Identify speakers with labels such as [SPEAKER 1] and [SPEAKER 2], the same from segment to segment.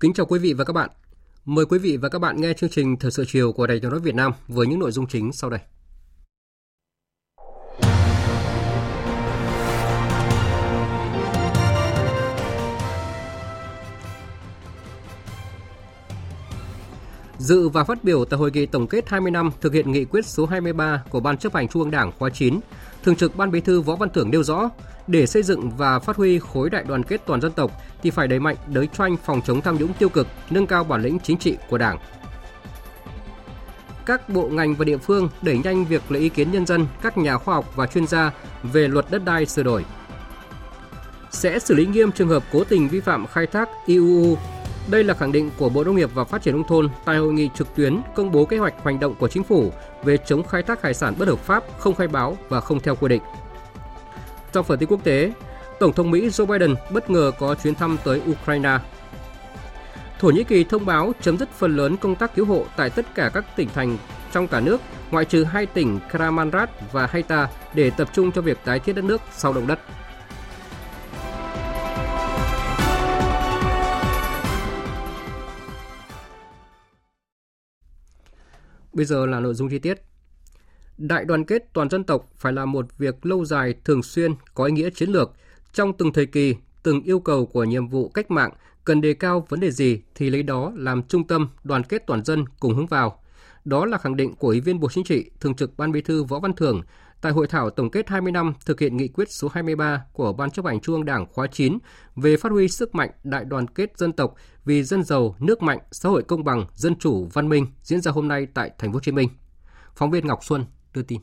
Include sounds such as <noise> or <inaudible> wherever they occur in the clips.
[SPEAKER 1] Kính chào quý vị và các bạn. Mời quý vị và các bạn nghe chương trình Thời sự chiều của Đài Tiếng nói Việt Nam với những nội dung chính sau đây. Dự và phát biểu tại hội nghị tổng kết 20 năm thực hiện nghị quyết số 23 của Ban chấp hành Trung ương Đảng khóa 9, Thường trực Ban Bí thư Võ Văn Thưởng nêu rõ, để xây dựng và phát huy khối đại đoàn kết toàn dân tộc thì phải đẩy mạnh đấu tranh phòng chống tham nhũng tiêu cực, nâng cao bản lĩnh chính trị của Đảng. Các bộ ngành và địa phương đẩy nhanh việc lấy ý kiến nhân dân, các nhà khoa học và chuyên gia về luật đất đai sửa đổi. Sẽ xử lý nghiêm trường hợp cố tình vi phạm khai thác IUU đây là khẳng định của Bộ Nông nghiệp và Phát triển nông thôn tại hội nghị trực tuyến công bố kế hoạch hành động của chính phủ về chống khai thác hải sản bất hợp pháp, không khai báo và không theo quy định. Trong phần tin quốc tế, Tổng thống Mỹ Joe Biden bất ngờ có chuyến thăm tới Ukraine. Thổ Nhĩ Kỳ thông báo chấm dứt phần lớn công tác cứu hộ tại tất cả các tỉnh thành trong cả nước, ngoại trừ hai tỉnh Kramanrat và Haita để tập trung cho việc tái thiết đất nước sau động đất. Bây giờ là nội dung chi tiết. Đại đoàn kết toàn dân tộc phải là một việc lâu dài, thường xuyên, có ý nghĩa chiến lược. Trong từng thời kỳ, từng yêu cầu của nhiệm vụ cách mạng cần đề cao vấn đề gì thì lấy đó làm trung tâm đoàn kết toàn dân cùng hướng vào. Đó là khẳng định của Ủy viên Bộ Chính trị, Thường trực Ban Bí thư Võ Văn Thưởng tại hội thảo tổng kết 20 năm thực hiện nghị quyết số 23 của Ban chấp hành Trung ương Đảng khóa 9 về phát huy sức mạnh đại đoàn kết dân tộc vì dân giàu, nước mạnh, xã hội công bằng, dân chủ, văn minh diễn ra hôm nay tại thành phố Hồ Chí Minh. Phóng viên Ngọc Xuân đưa tin.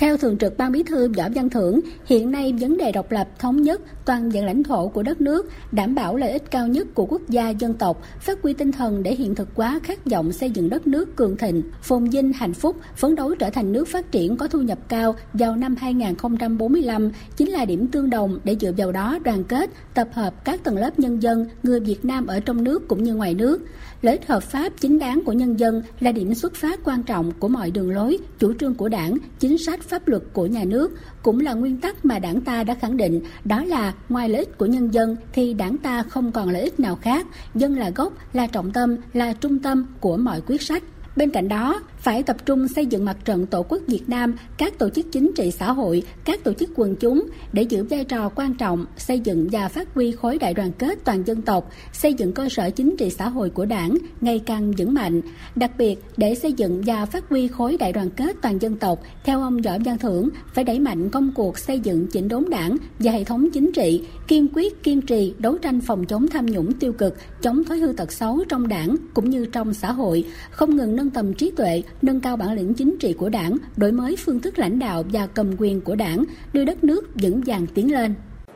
[SPEAKER 2] Theo Thường trực Ban Bí thư Võ Văn Thưởng, hiện nay vấn đề độc lập, thống nhất, toàn diện lãnh thổ của đất nước, đảm bảo lợi ích cao nhất của quốc gia dân tộc, phát huy tinh thần để hiện thực hóa khát vọng xây dựng đất nước cường thịnh, phồn vinh, hạnh phúc, phấn đấu trở thành nước phát triển có thu nhập cao vào năm 2045 chính là điểm tương đồng để dựa vào đó đoàn kết, tập hợp các tầng lớp nhân dân, người Việt Nam ở trong nước cũng như ngoài nước. Lợi ích hợp pháp chính đáng của nhân dân là điểm xuất phát quan trọng của mọi đường lối, chủ trương của đảng, chính sách pháp luật của nhà nước, cũng là nguyên tắc mà đảng ta đã khẳng định, đó là ngoài lợi ích của nhân dân thì đảng ta không còn lợi ích nào khác, dân là gốc, là trọng tâm, là trung tâm của mọi quyết sách. Bên cạnh đó, phải tập trung xây dựng mặt trận Tổ quốc Việt Nam, các tổ chức chính trị xã hội, các tổ chức quần chúng để giữ vai trò quan trọng xây dựng và phát huy khối đại đoàn kết toàn dân tộc, xây dựng cơ sở chính trị xã hội của Đảng ngày càng vững mạnh. Đặc biệt, để xây dựng và phát huy khối đại đoàn kết toàn dân tộc, theo ông Võ Văn Thưởng, phải đẩy mạnh công cuộc xây dựng chỉnh đốn Đảng và hệ thống chính trị, kiên quyết kiên trì đấu tranh phòng chống tham nhũng tiêu cực, chống thói hư tật xấu trong Đảng cũng như trong xã hội, không ngừng nâng tầm trí tuệ, nâng cao bản lĩnh chính trị của đảng, đổi mới phương thức lãnh đạo và cầm quyền của đảng, đưa đất nước vững vàng tiến lên.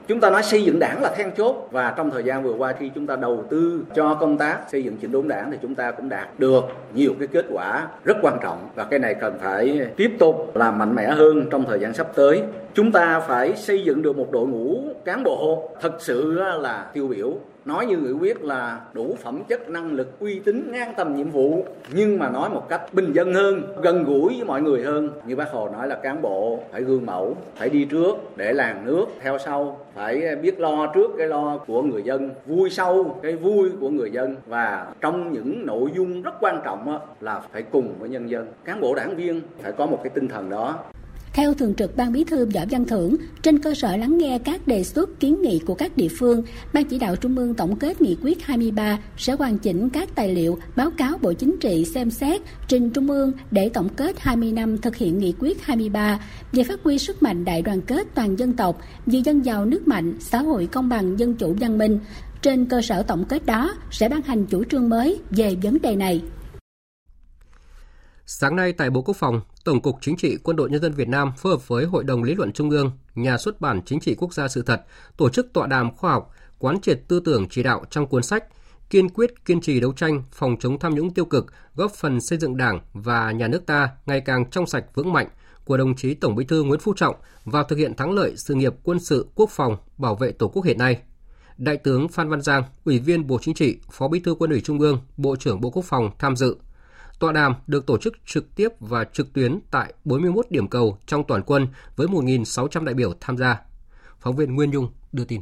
[SPEAKER 3] Chúng ta nói xây dựng đảng là then chốt và trong thời gian vừa qua khi chúng ta đầu tư cho công tác xây dựng chỉnh đốn đảng thì chúng ta cũng đạt được nhiều cái kết quả rất quan trọng và cái này cần phải tiếp tục làm mạnh mẽ hơn trong thời gian sắp tới. Chúng ta phải xây dựng được một đội ngũ cán bộ thật sự là tiêu biểu nói như nghị quyết là đủ phẩm chất, năng lực, uy tín, ngang tầm nhiệm vụ. Nhưng mà nói một cách bình dân hơn, gần gũi với mọi người hơn. Như bác hồ nói là cán bộ phải gương mẫu, phải đi trước để làng nước, theo sau phải biết lo trước cái lo của người dân, vui sau cái vui của người dân. Và trong những nội dung rất quan trọng là phải cùng với nhân dân. Cán bộ đảng viên phải có một cái tinh thần đó.
[SPEAKER 2] Theo Thường trực Ban Bí thư Võ Văn Thưởng, trên cơ sở lắng nghe các đề xuất kiến nghị của các địa phương, Ban chỉ đạo Trung ương tổng kết nghị quyết 23 sẽ hoàn chỉnh các tài liệu, báo cáo Bộ Chính trị xem xét, trình Trung ương để tổng kết 20 năm thực hiện nghị quyết 23 về phát huy sức mạnh đại đoàn kết toàn dân tộc, vì dân giàu nước mạnh, xã hội công bằng, dân chủ văn minh. Trên cơ sở tổng kết đó sẽ ban hành chủ trương mới về vấn đề này.
[SPEAKER 1] Sáng nay tại Bộ Quốc phòng, Tổng cục Chính trị Quân đội Nhân dân Việt Nam phối hợp với Hội đồng Lý luận Trung ương, Nhà xuất bản Chính trị Quốc gia sự thật tổ chức tọa đàm khoa học, quán triệt tư tưởng chỉ đạo trong cuốn sách Kiên quyết kiên trì đấu tranh phòng chống tham nhũng tiêu cực, góp phần xây dựng Đảng và nhà nước ta ngày càng trong sạch vững mạnh của đồng chí Tổng Bí thư Nguyễn Phú Trọng vào thực hiện thắng lợi sự nghiệp quân sự quốc phòng bảo vệ Tổ quốc hiện nay. Đại tướng Phan Văn Giang, Ủy viên Bộ Chính trị, Phó Bí thư Quân ủy Trung ương, Bộ trưởng Bộ Quốc phòng tham dự. Tọa đàm được tổ chức trực tiếp và trực tuyến tại 41 điểm cầu trong toàn quân với 1.600 đại biểu tham gia. Phóng viên Nguyên Nhung đưa tin.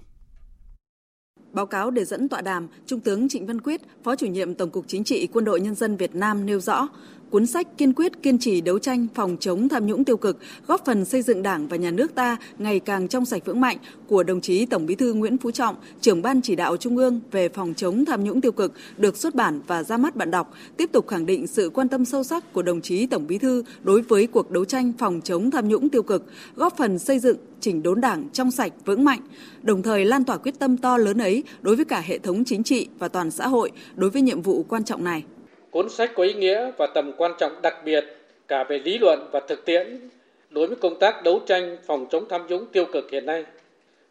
[SPEAKER 4] Báo cáo đề dẫn tọa đàm, Trung tướng Trịnh Văn Quyết, Phó chủ nhiệm Tổng cục Chính trị Quân đội Nhân dân Việt Nam nêu rõ, cuốn sách kiên quyết kiên trì đấu tranh phòng chống tham nhũng tiêu cực, góp phần xây dựng Đảng và nhà nước ta ngày càng trong sạch vững mạnh của đồng chí Tổng Bí thư Nguyễn Phú Trọng, trưởng ban chỉ đạo Trung ương về phòng chống tham nhũng tiêu cực được xuất bản và ra mắt bạn đọc, tiếp tục khẳng định sự quan tâm sâu sắc của đồng chí Tổng Bí thư đối với cuộc đấu tranh phòng chống tham nhũng tiêu cực, góp phần xây dựng chỉnh đốn Đảng trong sạch vững mạnh, đồng thời lan tỏa quyết tâm to lớn ấy đối với cả hệ thống chính trị và toàn xã hội đối với nhiệm vụ quan trọng này.
[SPEAKER 5] Cuốn sách có ý nghĩa và tầm quan trọng đặc biệt cả về lý luận và thực tiễn đối với công tác đấu tranh phòng chống tham nhũng tiêu cực hiện nay,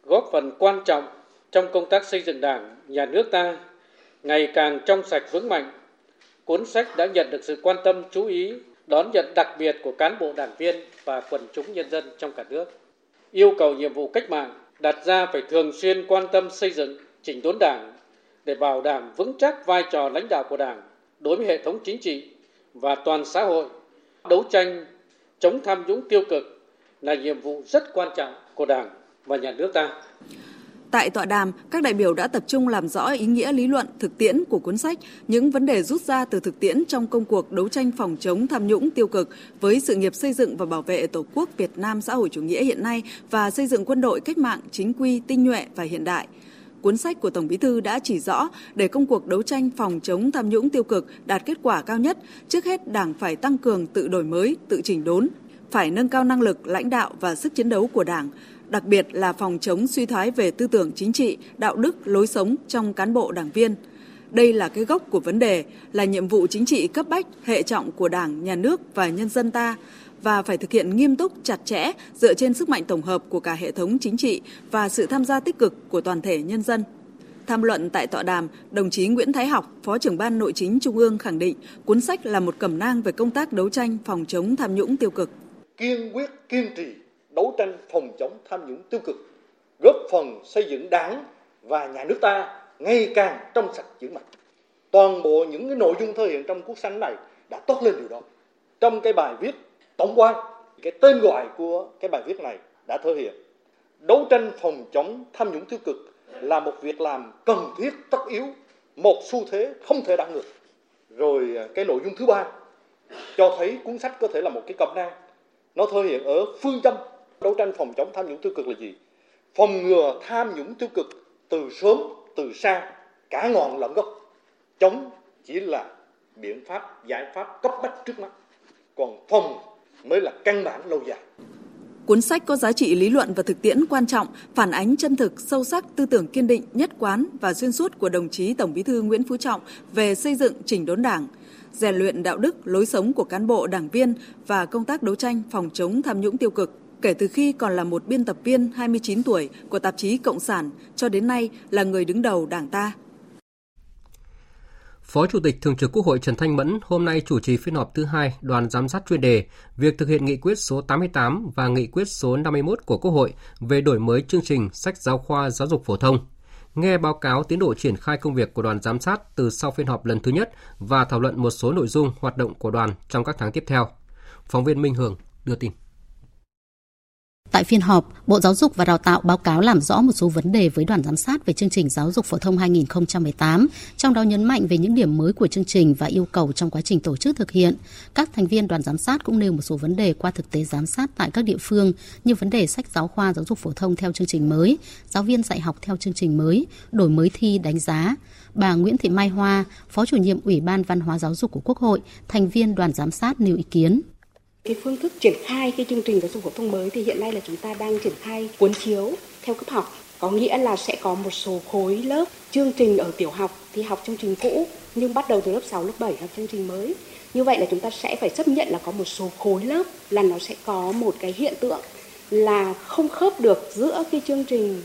[SPEAKER 5] góp phần quan trọng trong công tác xây dựng Đảng, nhà nước ta ngày càng trong sạch vững mạnh. Cuốn sách đã nhận được sự quan tâm chú ý, đón nhận đặc biệt của cán bộ đảng viên và quần chúng nhân dân trong cả nước. Yêu cầu nhiệm vụ cách mạng đặt ra phải thường xuyên quan tâm xây dựng, chỉnh đốn Đảng để bảo đảm vững chắc vai trò lãnh đạo của Đảng đối với hệ thống chính trị và toàn xã hội. Đấu tranh chống tham nhũng tiêu cực là nhiệm vụ rất quan trọng của Đảng và nhà nước ta.
[SPEAKER 4] Tại tọa đàm, các đại biểu đã tập trung làm rõ ý nghĩa lý luận, thực tiễn của cuốn sách, những vấn đề rút ra từ thực tiễn trong công cuộc đấu tranh phòng chống tham nhũng tiêu cực với sự nghiệp xây dựng và bảo vệ Tổ quốc Việt Nam xã hội chủ nghĩa hiện nay và xây dựng quân đội cách mạng chính quy, tinh nhuệ và hiện đại – cuốn sách của Tổng Bí thư đã chỉ rõ để công cuộc đấu tranh phòng chống tham nhũng tiêu cực đạt kết quả cao nhất, trước hết Đảng phải tăng cường tự đổi mới, tự chỉnh đốn, phải nâng cao năng lực lãnh đạo và sức chiến đấu của Đảng, đặc biệt là phòng chống suy thoái về tư tưởng chính trị, đạo đức, lối sống trong cán bộ đảng viên. Đây là cái gốc của vấn đề, là nhiệm vụ chính trị cấp bách, hệ trọng của Đảng, Nhà nước và nhân dân ta và phải thực hiện nghiêm túc, chặt chẽ dựa trên sức mạnh tổng hợp của cả hệ thống chính trị và sự tham gia tích cực của toàn thể nhân dân. Tham luận tại tọa đàm, đồng chí Nguyễn Thái Học, Phó trưởng ban Nội chính Trung ương khẳng định cuốn sách là một cẩm nang về công tác đấu tranh phòng chống tham nhũng tiêu cực.
[SPEAKER 6] Kiên quyết kiên trì đấu tranh phòng chống tham nhũng tiêu cực, góp phần xây dựng đảng và nhà nước ta ngày càng trong sạch vững mạnh. Toàn bộ những cái nội dung thể hiện trong cuốn sách này đã tốt lên điều đó. Trong cái bài viết tổng quan, cái tên gọi của cái bài viết này đã thể hiện. Đấu tranh phòng chống tham nhũng tiêu cực là một việc làm cần thiết, tất yếu, một xu thế không thể đảo ngược. Rồi à, cái nội dung thứ ba cho thấy cuốn sách có thể là một cái cẩm nang. Nó thể hiện ở phương châm đấu tranh phòng chống tham nhũng tiêu cực là gì? Phòng ngừa tham nhũng tiêu cực từ sớm, từ xa, cả ngọn lẫn gốc. Chống chỉ là biện pháp, giải pháp cấp bách trước mắt. Còn phòng mới là căn bản lâu dài.
[SPEAKER 4] Cuốn sách có giá trị lý luận và thực tiễn quan trọng, phản ánh chân thực, sâu sắc tư tưởng kiên định, nhất quán và xuyên suốt của đồng chí Tổng Bí thư Nguyễn Phú Trọng về xây dựng chỉnh đốn Đảng, rèn luyện đạo đức, lối sống của cán bộ đảng viên và công tác đấu tranh phòng chống tham nhũng tiêu cực. Kể từ khi còn là một biên tập viên 29 tuổi của tạp chí Cộng sản cho đến nay là người đứng đầu Đảng ta.
[SPEAKER 1] Phó Chủ tịch Thường trực Quốc hội Trần Thanh Mẫn hôm nay chủ trì phiên họp thứ hai, đoàn giám sát chuyên đề, việc thực hiện nghị quyết số 88 và nghị quyết số 51 của Quốc hội về đổi mới chương trình sách giáo khoa, giáo dục phổ thông. Nghe báo cáo tiến độ triển khai công việc của đoàn giám sát từ sau phiên họp lần thứ nhất và thảo luận một số nội dung hoạt động của đoàn trong các tháng tiếp theo. Phóng viên Minh Hường đưa tin.
[SPEAKER 7] Tại phiên họp, Bộ Giáo dục và Đào tạo báo cáo làm rõ một số vấn đề với đoàn giám sát về chương trình giáo dục phổ thông 2018, trong đó nhấn mạnh về những điểm mới của chương trình và yêu cầu trong quá trình tổ chức thực hiện. Các thành viên đoàn giám sát cũng nêu một số vấn đề qua thực tế giám sát tại các địa phương như vấn đề sách giáo khoa giáo dục phổ thông theo chương trình mới, giáo viên dạy học theo chương trình mới, đổi mới thi đánh giá. Bà Nguyễn Thị Mai Hoa, Phó chủ nhiệm Ủy ban Văn hóa Giáo dục của Quốc hội, thành viên đoàn giám sát nêu ý kiến.
[SPEAKER 8] Cái phương thức triển khai cái chương trình giáo dục phổ thông mới thì hiện nay là chúng ta đang triển khai cuốn chiếu theo cấp học. Có nghĩa là sẽ có một số khối lớp chương trình ở tiểu học thì học chương trình cũ nhưng bắt đầu từ lớp 6, lớp 7 học chương trình mới. Như vậy là chúng ta sẽ phải chấp nhận là có một số khối lớp là nó sẽ có một cái hiện tượng là không khớp được giữa cái chương trình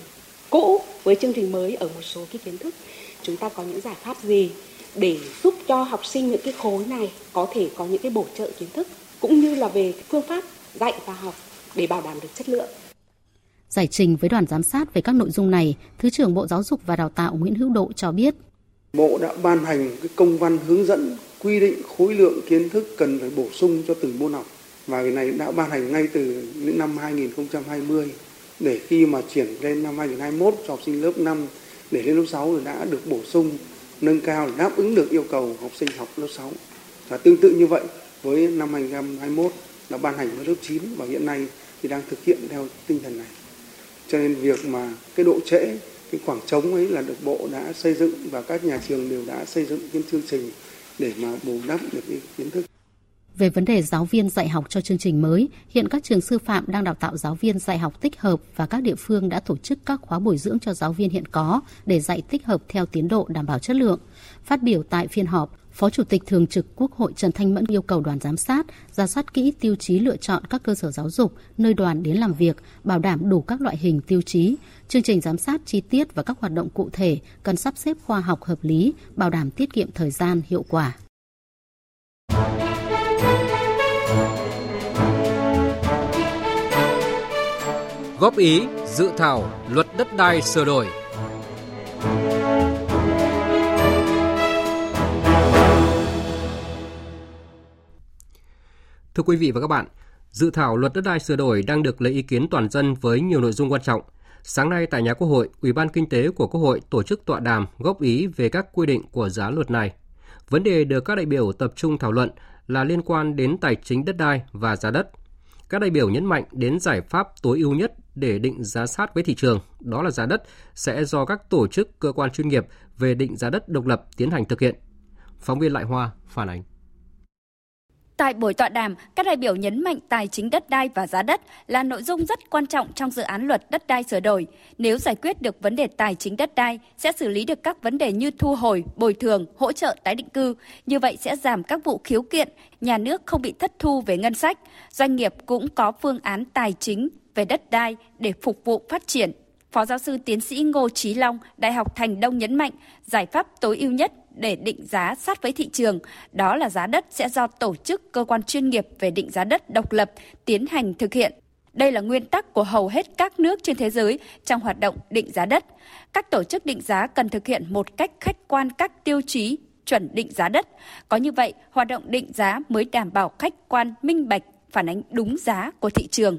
[SPEAKER 8] cũ với chương trình mới ở một số cái kiến thức. Chúng ta có những giải pháp gì để giúp cho học sinh những cái khối này có thể có những cái bổ trợ kiến thức cũng như là về phương pháp dạy và học để bảo đảm được chất lượng.
[SPEAKER 7] Giải trình với đoàn giám sát về các nội dung này, Thứ trưởng Bộ Giáo dục và Đào tạo Nguyễn Hữu Độ cho biết.
[SPEAKER 9] Bộ đã ban hành cái công văn hướng dẫn quy định khối lượng kiến thức cần phải bổ sung cho từng môn học và cái này đã ban hành ngay từ những năm 2020 để khi mà chuyển lên năm 2021 cho học sinh lớp 5 để lên lớp 6 thì đã được bổ sung nâng cao để đáp ứng được yêu cầu học sinh học lớp 6. Và tương tự như vậy, với năm 2021 đã ban hành với lớp 9 và hiện nay thì đang thực hiện theo tinh thần này. Cho nên việc mà cái độ trễ, cái khoảng trống ấy là được Bộ đã xây dựng và các nhà trường đều đã xây dựng cái chương trình để mà bù đắp được cái kiến thức.
[SPEAKER 7] Về vấn đề giáo viên dạy học cho chương trình mới, hiện các trường sư phạm đang đào tạo giáo viên dạy học tích hợp và các địa phương đã tổ chức các khóa bồi dưỡng cho giáo viên hiện có để dạy tích hợp theo tiến độ đảm bảo chất lượng. Phát biểu tại phiên họp, Phó Chủ tịch Thường trực Quốc hội Trần Thanh Mẫn yêu cầu đoàn giám sát ra soát kỹ tiêu chí lựa chọn các cơ sở giáo dục nơi đoàn đến làm việc, bảo đảm đủ các loại hình tiêu chí. Chương trình giám sát chi tiết và các hoạt động cụ thể cần sắp xếp khoa học hợp lý, bảo đảm tiết kiệm thời gian hiệu quả.
[SPEAKER 1] Góp ý dự thảo luật đất đai sửa đổi Thưa quý vị và các bạn, dự thảo luật đất đai sửa đổi đang được lấy ý kiến toàn dân với nhiều nội dung quan trọng. Sáng nay tại nhà Quốc hội, Ủy ban Kinh tế của Quốc hội tổ chức tọa đàm góp ý về các quy định của giá luật này. Vấn đề được các đại biểu tập trung thảo luận là liên quan đến tài chính đất đai và giá đất. Các đại biểu nhấn mạnh đến giải pháp tối ưu nhất để định giá sát với thị trường, đó là giá đất sẽ do các tổ chức cơ quan chuyên nghiệp về định giá đất độc lập tiến hành thực hiện. Phóng viên Lại Hoa phản ánh.
[SPEAKER 10] Tại buổi tọa đàm, các đại biểu nhấn mạnh tài chính đất đai và giá đất là nội dung rất quan trọng trong dự án luật đất đai sửa đổi. Nếu giải quyết được vấn đề tài chính đất đai, sẽ xử lý được các vấn đề như thu hồi, bồi thường, hỗ trợ tái định cư. Như vậy sẽ giảm các vụ khiếu kiện, nhà nước không bị thất thu về ngân sách. Doanh nghiệp cũng có phương án tài chính về đất đai để phục vụ phát triển. Phó giáo sư tiến sĩ Ngô Trí Long, Đại học Thành Đông nhấn mạnh, giải pháp tối ưu nhất để định giá sát với thị trường, đó là giá đất sẽ do tổ chức cơ quan chuyên nghiệp về định giá đất độc lập tiến hành thực hiện. Đây là nguyên tắc của hầu hết các nước trên thế giới trong hoạt động định giá đất. Các tổ chức định giá cần thực hiện một cách khách quan các tiêu chí chuẩn định giá đất. Có như vậy, hoạt động định giá mới đảm bảo khách quan, minh bạch, phản ánh đúng giá của thị trường.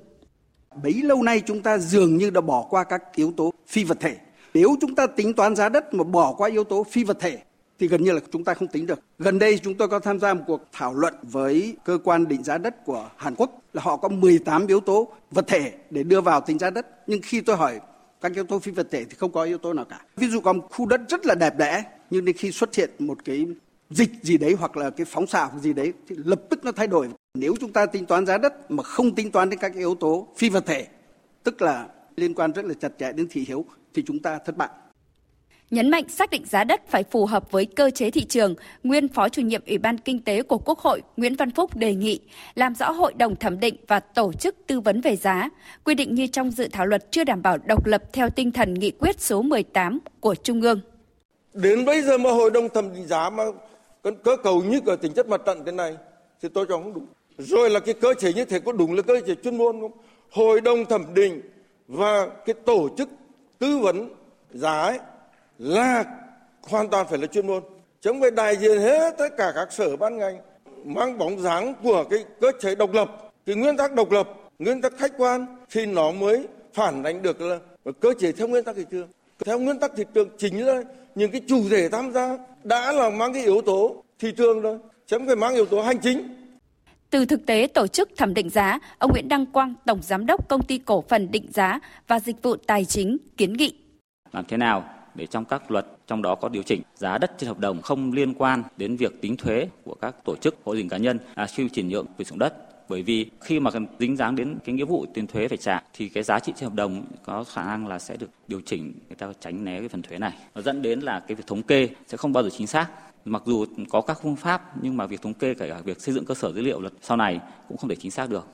[SPEAKER 11] Bấy lâu nay chúng ta dường như đã bỏ qua các yếu tố phi vật thể. Nếu chúng ta tính toán giá đất mà bỏ qua yếu tố phi vật thể thì gần như là chúng ta không tính được. Gần đây chúng tôi có tham gia một cuộc thảo luận với cơ quan định giá đất của Hàn Quốc là họ có 18 yếu tố vật thể để đưa vào tính giá đất. Nhưng khi tôi hỏi các yếu tố phi vật thể thì không có yếu tố nào cả. Ví dụ có một khu đất rất là đẹp đẽ nhưng đến khi xuất hiện một cái dịch gì đấy hoặc là cái phóng xạ gì đấy thì lập tức nó thay đổi. Nếu chúng ta tính toán giá đất mà không tính toán đến các yếu tố phi vật thể, tức là liên quan rất là chặt chẽ đến thị hiếu thì chúng ta thất bại.
[SPEAKER 10] Nhấn mạnh xác định giá đất phải phù hợp với cơ chế thị trường, nguyên Phó chủ nhiệm Ủy ban Kinh tế của Quốc hội Nguyễn Văn Phúc đề nghị làm rõ hội đồng thẩm định và tổ chức tư vấn về giá, quy định như trong dự thảo luật chưa đảm bảo độc lập theo tinh thần nghị quyết số 18 của Trung ương.
[SPEAKER 12] Đến bây giờ mà hội đồng thẩm định giá mà cơ cầu như ở tính chất mặt trận thế này thì tôi cho không đúng. Rồi là cái cơ chế như thế có đúng là cơ chế chuyên môn không? Hội đồng thẩm định và cái tổ chức tư vấn giá ấy, là hoàn toàn phải là chuyên môn chứ không phải đại diện hết tất cả các sở ban ngành mang bóng dáng của cái cơ chế độc lập cái nguyên tắc độc lập nguyên tắc khách quan thì nó mới phản ánh được là cơ chế theo nguyên tắc thị trường. Theo nguyên tắc thị trường chính là những cái chủ thể tham gia đã là mang cái yếu tố thị trường rồi, không phải mang yếu tố hành chính.
[SPEAKER 10] Từ thực tế tổ chức thẩm định giá, ông Nguyễn Đăng Quang, Tổng Giám đốc Công ty Cổ phần Định giá và Dịch vụ Tài chính kiến nghị.
[SPEAKER 13] Làm thế nào để trong các luật trong đó có điều chỉnh giá đất trên hợp đồng không liên quan đến việc tính thuế của các tổ chức hộ gia đình cá nhân à, khi chuyển nhượng quyền sử dụng đất. Bởi vì khi mà dính dáng đến cái nghĩa vụ tiền thuế phải trả thì cái giá trị trên hợp đồng có khả năng là sẽ được điều chỉnh người ta tránh né cái phần thuế này. Nó dẫn đến là cái việc thống kê sẽ không bao giờ chính xác. Mặc dù có các phương pháp nhưng mà việc thống kê kể cả việc xây dựng cơ sở dữ liệu luật sau này cũng không thể chính xác được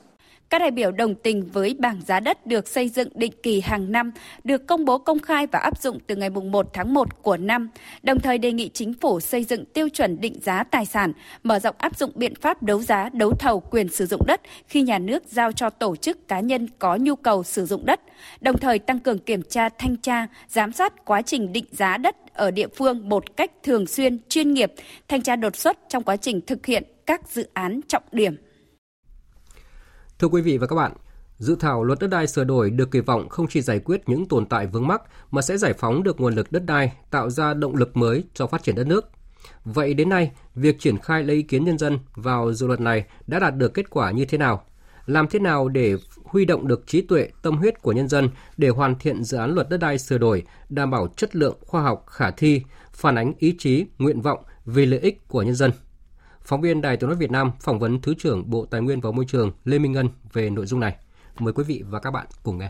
[SPEAKER 10] các đại biểu đồng tình với bảng giá đất được xây dựng định kỳ hàng năm, được công bố công khai và áp dụng từ ngày 1 tháng 1 của năm, đồng thời đề nghị chính phủ xây dựng tiêu chuẩn định giá tài sản, mở rộng áp dụng biện pháp đấu giá, đấu thầu quyền sử dụng đất khi nhà nước giao cho tổ chức cá nhân có nhu cầu sử dụng đất, đồng thời tăng cường kiểm tra thanh tra, giám sát quá trình định giá đất ở địa phương một cách thường xuyên, chuyên nghiệp, thanh tra đột xuất trong quá trình thực hiện các dự án trọng điểm.
[SPEAKER 1] Thưa quý vị và các bạn, dự thảo luật đất đai sửa đổi được kỳ vọng không chỉ giải quyết những tồn tại vướng mắc mà sẽ giải phóng được nguồn lực đất đai, tạo ra động lực mới cho phát triển đất nước. Vậy đến nay, việc triển khai lấy ý kiến nhân dân vào dự luật này đã đạt được kết quả như thế nào? Làm thế nào để huy động được trí tuệ, tâm huyết của nhân dân để hoàn thiện dự án luật đất đai sửa đổi, đảm bảo chất lượng khoa học khả thi, phản ánh ý chí, nguyện vọng vì lợi ích của nhân dân? Phóng viên Đài Tiếng nói Việt Nam phỏng vấn Thứ trưởng Bộ Tài nguyên và Môi trường Lê Minh Ngân về nội dung này. Mời quý vị và các bạn cùng nghe.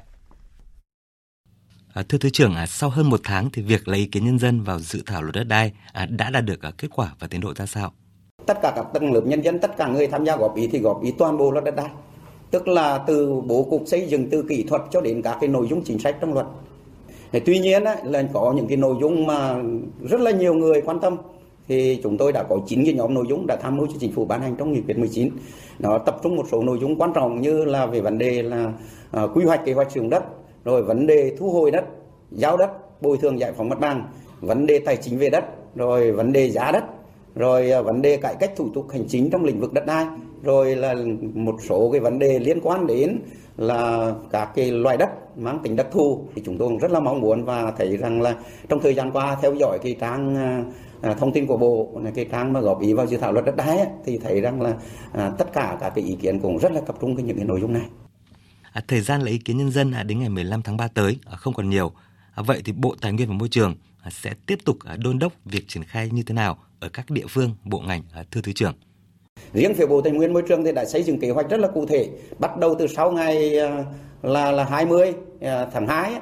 [SPEAKER 14] À, thưa Thứ trưởng, à, sau hơn một tháng thì việc lấy ý kiến nhân dân vào dự thảo luật đất đai à, đã đạt được kết quả và tiến độ ra sao?
[SPEAKER 15] Tất cả các tầng lớp nhân dân, tất cả người tham gia góp ý thì góp ý toàn bộ luật đất đai. Tức là từ bố cục xây dựng, từ kỹ thuật cho đến các cái nội dung chính sách trong luật. Tuy nhiên là có những cái nội dung mà rất là nhiều người quan tâm thì chúng tôi đã có 9 cái nhóm nội dung đã tham mưu cho chính phủ ban hành trong nghị quyết 19. Nó tập trung một số nội dung quan trọng như là về vấn đề là uh, quy hoạch kế hoạch sử dụng đất, rồi vấn đề thu hồi đất, giao đất, bồi thường giải phóng mặt bằng, vấn đề tài chính về đất, rồi vấn đề giá đất, rồi uh, vấn đề cải cách thủ tục hành chính trong lĩnh vực đất đai, rồi là một số cái vấn đề liên quan đến là các cái loại đất mang tính đặc thù thì chúng tôi cũng rất là mong muốn và thấy rằng là trong thời gian qua theo dõi cái trang à, à, thông tin của bộ cái trang mà góp ý vào dự thảo luật đất đai ấy, thì thấy rằng là à, tất cả các cái ý kiến cũng rất là tập trung cái những cái nội dung này.
[SPEAKER 14] À, thời gian lấy ý kiến nhân dân à, đến ngày 15 tháng 3 tới à, không còn nhiều. À, vậy thì Bộ Tài nguyên và Môi trường à, sẽ tiếp tục à, đôn đốc việc triển khai như thế nào ở các địa phương, bộ ngành, à, thưa Thứ trưởng?
[SPEAKER 15] Riêng phía Bộ Tài nguyên Môi trường thì đã xây dựng kế hoạch rất là cụ thể, bắt đầu từ sau ngày là là 20 à, tháng 2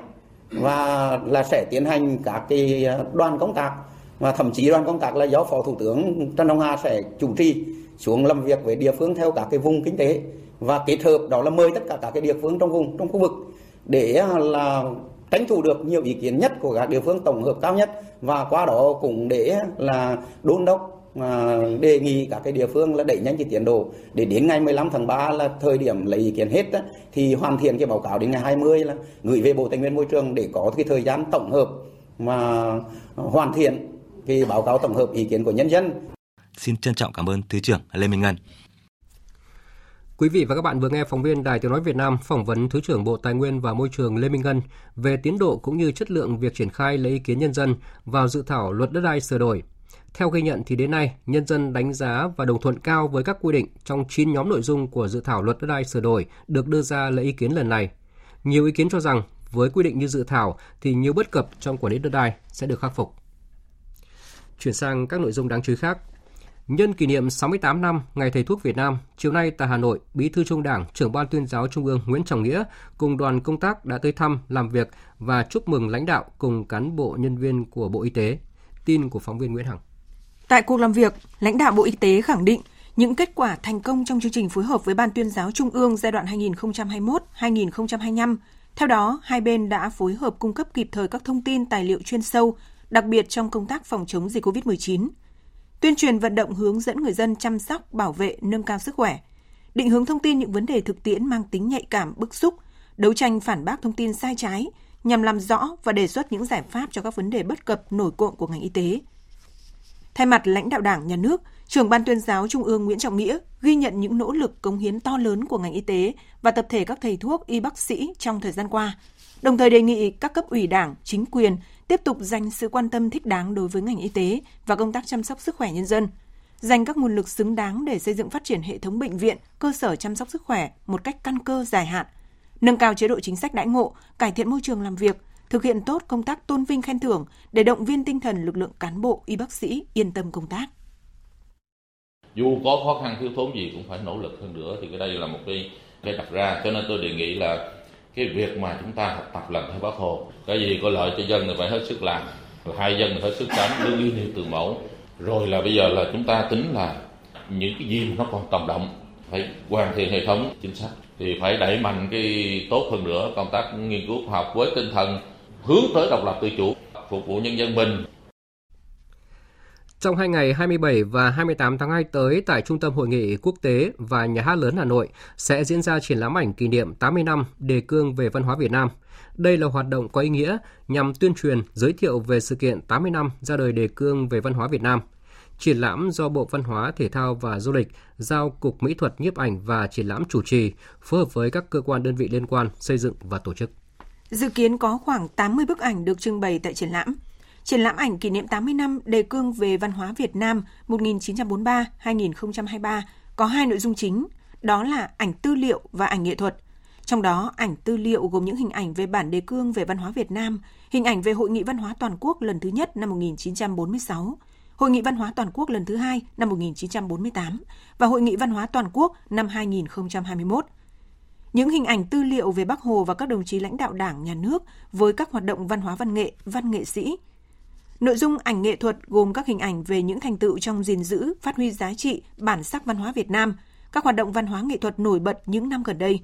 [SPEAKER 15] và là sẽ tiến hành các cái đoàn công tác và thậm chí đoàn công tác là do phó thủ tướng trần đông hà sẽ chủ trì xuống làm việc với địa phương theo các cái vùng kinh tế. Và kết hợp đó là mời tất cả các cái địa phương trong vùng trong khu vực để là tránh thủ được nhiều ý kiến nhất của các địa phương tổng hợp cao nhất. Và qua đó cũng để là đôn đốc mà đề nghị các cái địa phương là đẩy nhanh cái tiến độ. Để đến ngày 15 tháng 3 là thời điểm lấy ý kiến hết đó, thì hoàn thiện cái báo cáo đến ngày 20 là gửi về Bộ Tài nguyên Môi trường để có cái thời gian tổng hợp mà hoàn thiện cái báo cáo tổng hợp ý kiến của nhân dân.
[SPEAKER 14] Xin trân trọng cảm ơn Thứ trưởng Lê Minh Ngân.
[SPEAKER 1] Quý vị và các bạn vừa nghe phóng viên Đài Tiếng Nói Việt Nam phỏng vấn Thứ trưởng Bộ Tài nguyên và Môi trường Lê Minh Ngân về tiến độ cũng như chất lượng việc triển khai lấy ý kiến nhân dân vào dự thảo luật đất đai sửa đổi. Theo ghi nhận thì đến nay, nhân dân đánh giá và đồng thuận cao với các quy định trong 9 nhóm nội dung của dự thảo luật đất đai sửa đổi được đưa ra lấy ý kiến lần này. Nhiều ý kiến cho rằng với quy định như dự thảo thì nhiều bất cập trong quản lý đất đai sẽ được khắc phục. Chuyển sang các nội dung đáng chú ý khác. Nhân kỷ niệm 68 năm Ngày Thầy thuốc Việt Nam, chiều nay tại Hà Nội, Bí thư Trung Đảng, trưởng ban tuyên giáo Trung ương Nguyễn Trọng Nghĩa cùng đoàn công tác đã tới thăm, làm việc và chúc mừng lãnh đạo cùng cán bộ nhân viên của Bộ Y tế. Tin của phóng viên Nguyễn Hằng.
[SPEAKER 16] Tại cuộc làm việc, lãnh đạo Bộ Y tế khẳng định những kết quả thành công trong chương trình phối hợp với Ban tuyên giáo Trung ương giai đoạn 2021-2025. Theo đó, hai bên đã phối hợp cung cấp kịp thời các thông tin tài liệu chuyên sâu đặc biệt trong công tác phòng chống dịch COVID-19. Tuyên truyền vận động hướng dẫn người dân chăm sóc, bảo vệ, nâng cao sức khỏe. Định hướng thông tin những vấn đề thực tiễn mang tính nhạy cảm, bức xúc, đấu tranh phản bác thông tin sai trái nhằm làm rõ và đề xuất những giải pháp cho các vấn đề bất cập nổi cộm của ngành y tế. Thay mặt lãnh đạo Đảng, Nhà nước, trưởng Ban tuyên giáo Trung ương Nguyễn Trọng Nghĩa ghi nhận những nỗ lực cống hiến to lớn của ngành y tế và tập thể các thầy thuốc y bác sĩ trong thời gian qua, đồng thời đề nghị các cấp ủy Đảng, chính quyền tiếp tục dành sự quan tâm thích đáng đối với ngành y tế và công tác chăm sóc sức khỏe nhân dân, dành các nguồn lực xứng đáng để xây dựng phát triển hệ thống bệnh viện, cơ sở chăm sóc sức khỏe một cách căn cơ dài hạn, nâng cao chế độ chính sách đãi ngộ, cải thiện môi trường làm việc, thực hiện tốt công tác tôn vinh khen thưởng để động viên tinh thần lực lượng cán bộ y bác sĩ yên tâm công tác.
[SPEAKER 17] Dù có khó khăn thiếu thốn gì cũng phải nỗ lực hơn nữa thì cái đây là một cái cái đặt ra cho nên tôi đề nghị là cái việc mà chúng ta học tập làm theo bác hồ, cái gì có lợi cho dân thì phải hết sức làm hai dân thì hết sức tránh đứng yên như từ mẫu. Rồi là bây giờ là chúng ta tính là những cái gì mà nó còn tồn động phải hoàn thiện hệ thống chính sách, thì phải đẩy mạnh cái tốt hơn nữa công tác nghiên cứu khoa học với tinh thần hướng tới độc lập tự chủ, phục vụ nhân dân mình
[SPEAKER 1] trong hai ngày 27 và 28 tháng 2 tới tại Trung tâm Hội nghị Quốc tế và Nhà hát lớn Hà Nội sẽ diễn ra triển lãm ảnh kỷ niệm 80 năm đề cương về văn hóa Việt Nam. Đây là hoạt động có ý nghĩa nhằm tuyên truyền, giới thiệu về sự kiện 80 năm ra đời đề cương về văn hóa Việt Nam. Triển lãm do Bộ Văn hóa, Thể thao và Du lịch giao Cục Mỹ thuật nhiếp ảnh và triển lãm chủ trì, phối hợp với các cơ quan đơn vị liên quan xây dựng và tổ chức.
[SPEAKER 16] Dự kiến có khoảng 80 bức ảnh được trưng bày tại triển lãm. Triển lãm ảnh kỷ niệm 80 năm đề cương về văn hóa Việt Nam 1943-2023 có hai nội dung chính, đó là ảnh tư liệu và ảnh nghệ thuật. Trong đó, ảnh tư liệu gồm những hình ảnh về bản đề cương về văn hóa Việt Nam, hình ảnh về Hội nghị văn hóa toàn quốc lần thứ nhất năm 1946, Hội nghị văn hóa toàn quốc lần thứ hai năm 1948 và Hội nghị văn hóa toàn quốc năm 2021. Những hình ảnh tư liệu về Bác Hồ và các đồng chí lãnh đạo Đảng, Nhà nước với các hoạt động văn hóa văn nghệ, văn nghệ sĩ, Nội dung ảnh nghệ thuật gồm các hình ảnh về những thành tựu trong gìn giữ, phát huy giá trị, bản sắc văn hóa Việt Nam, các hoạt động văn hóa nghệ thuật nổi bật những năm gần đây.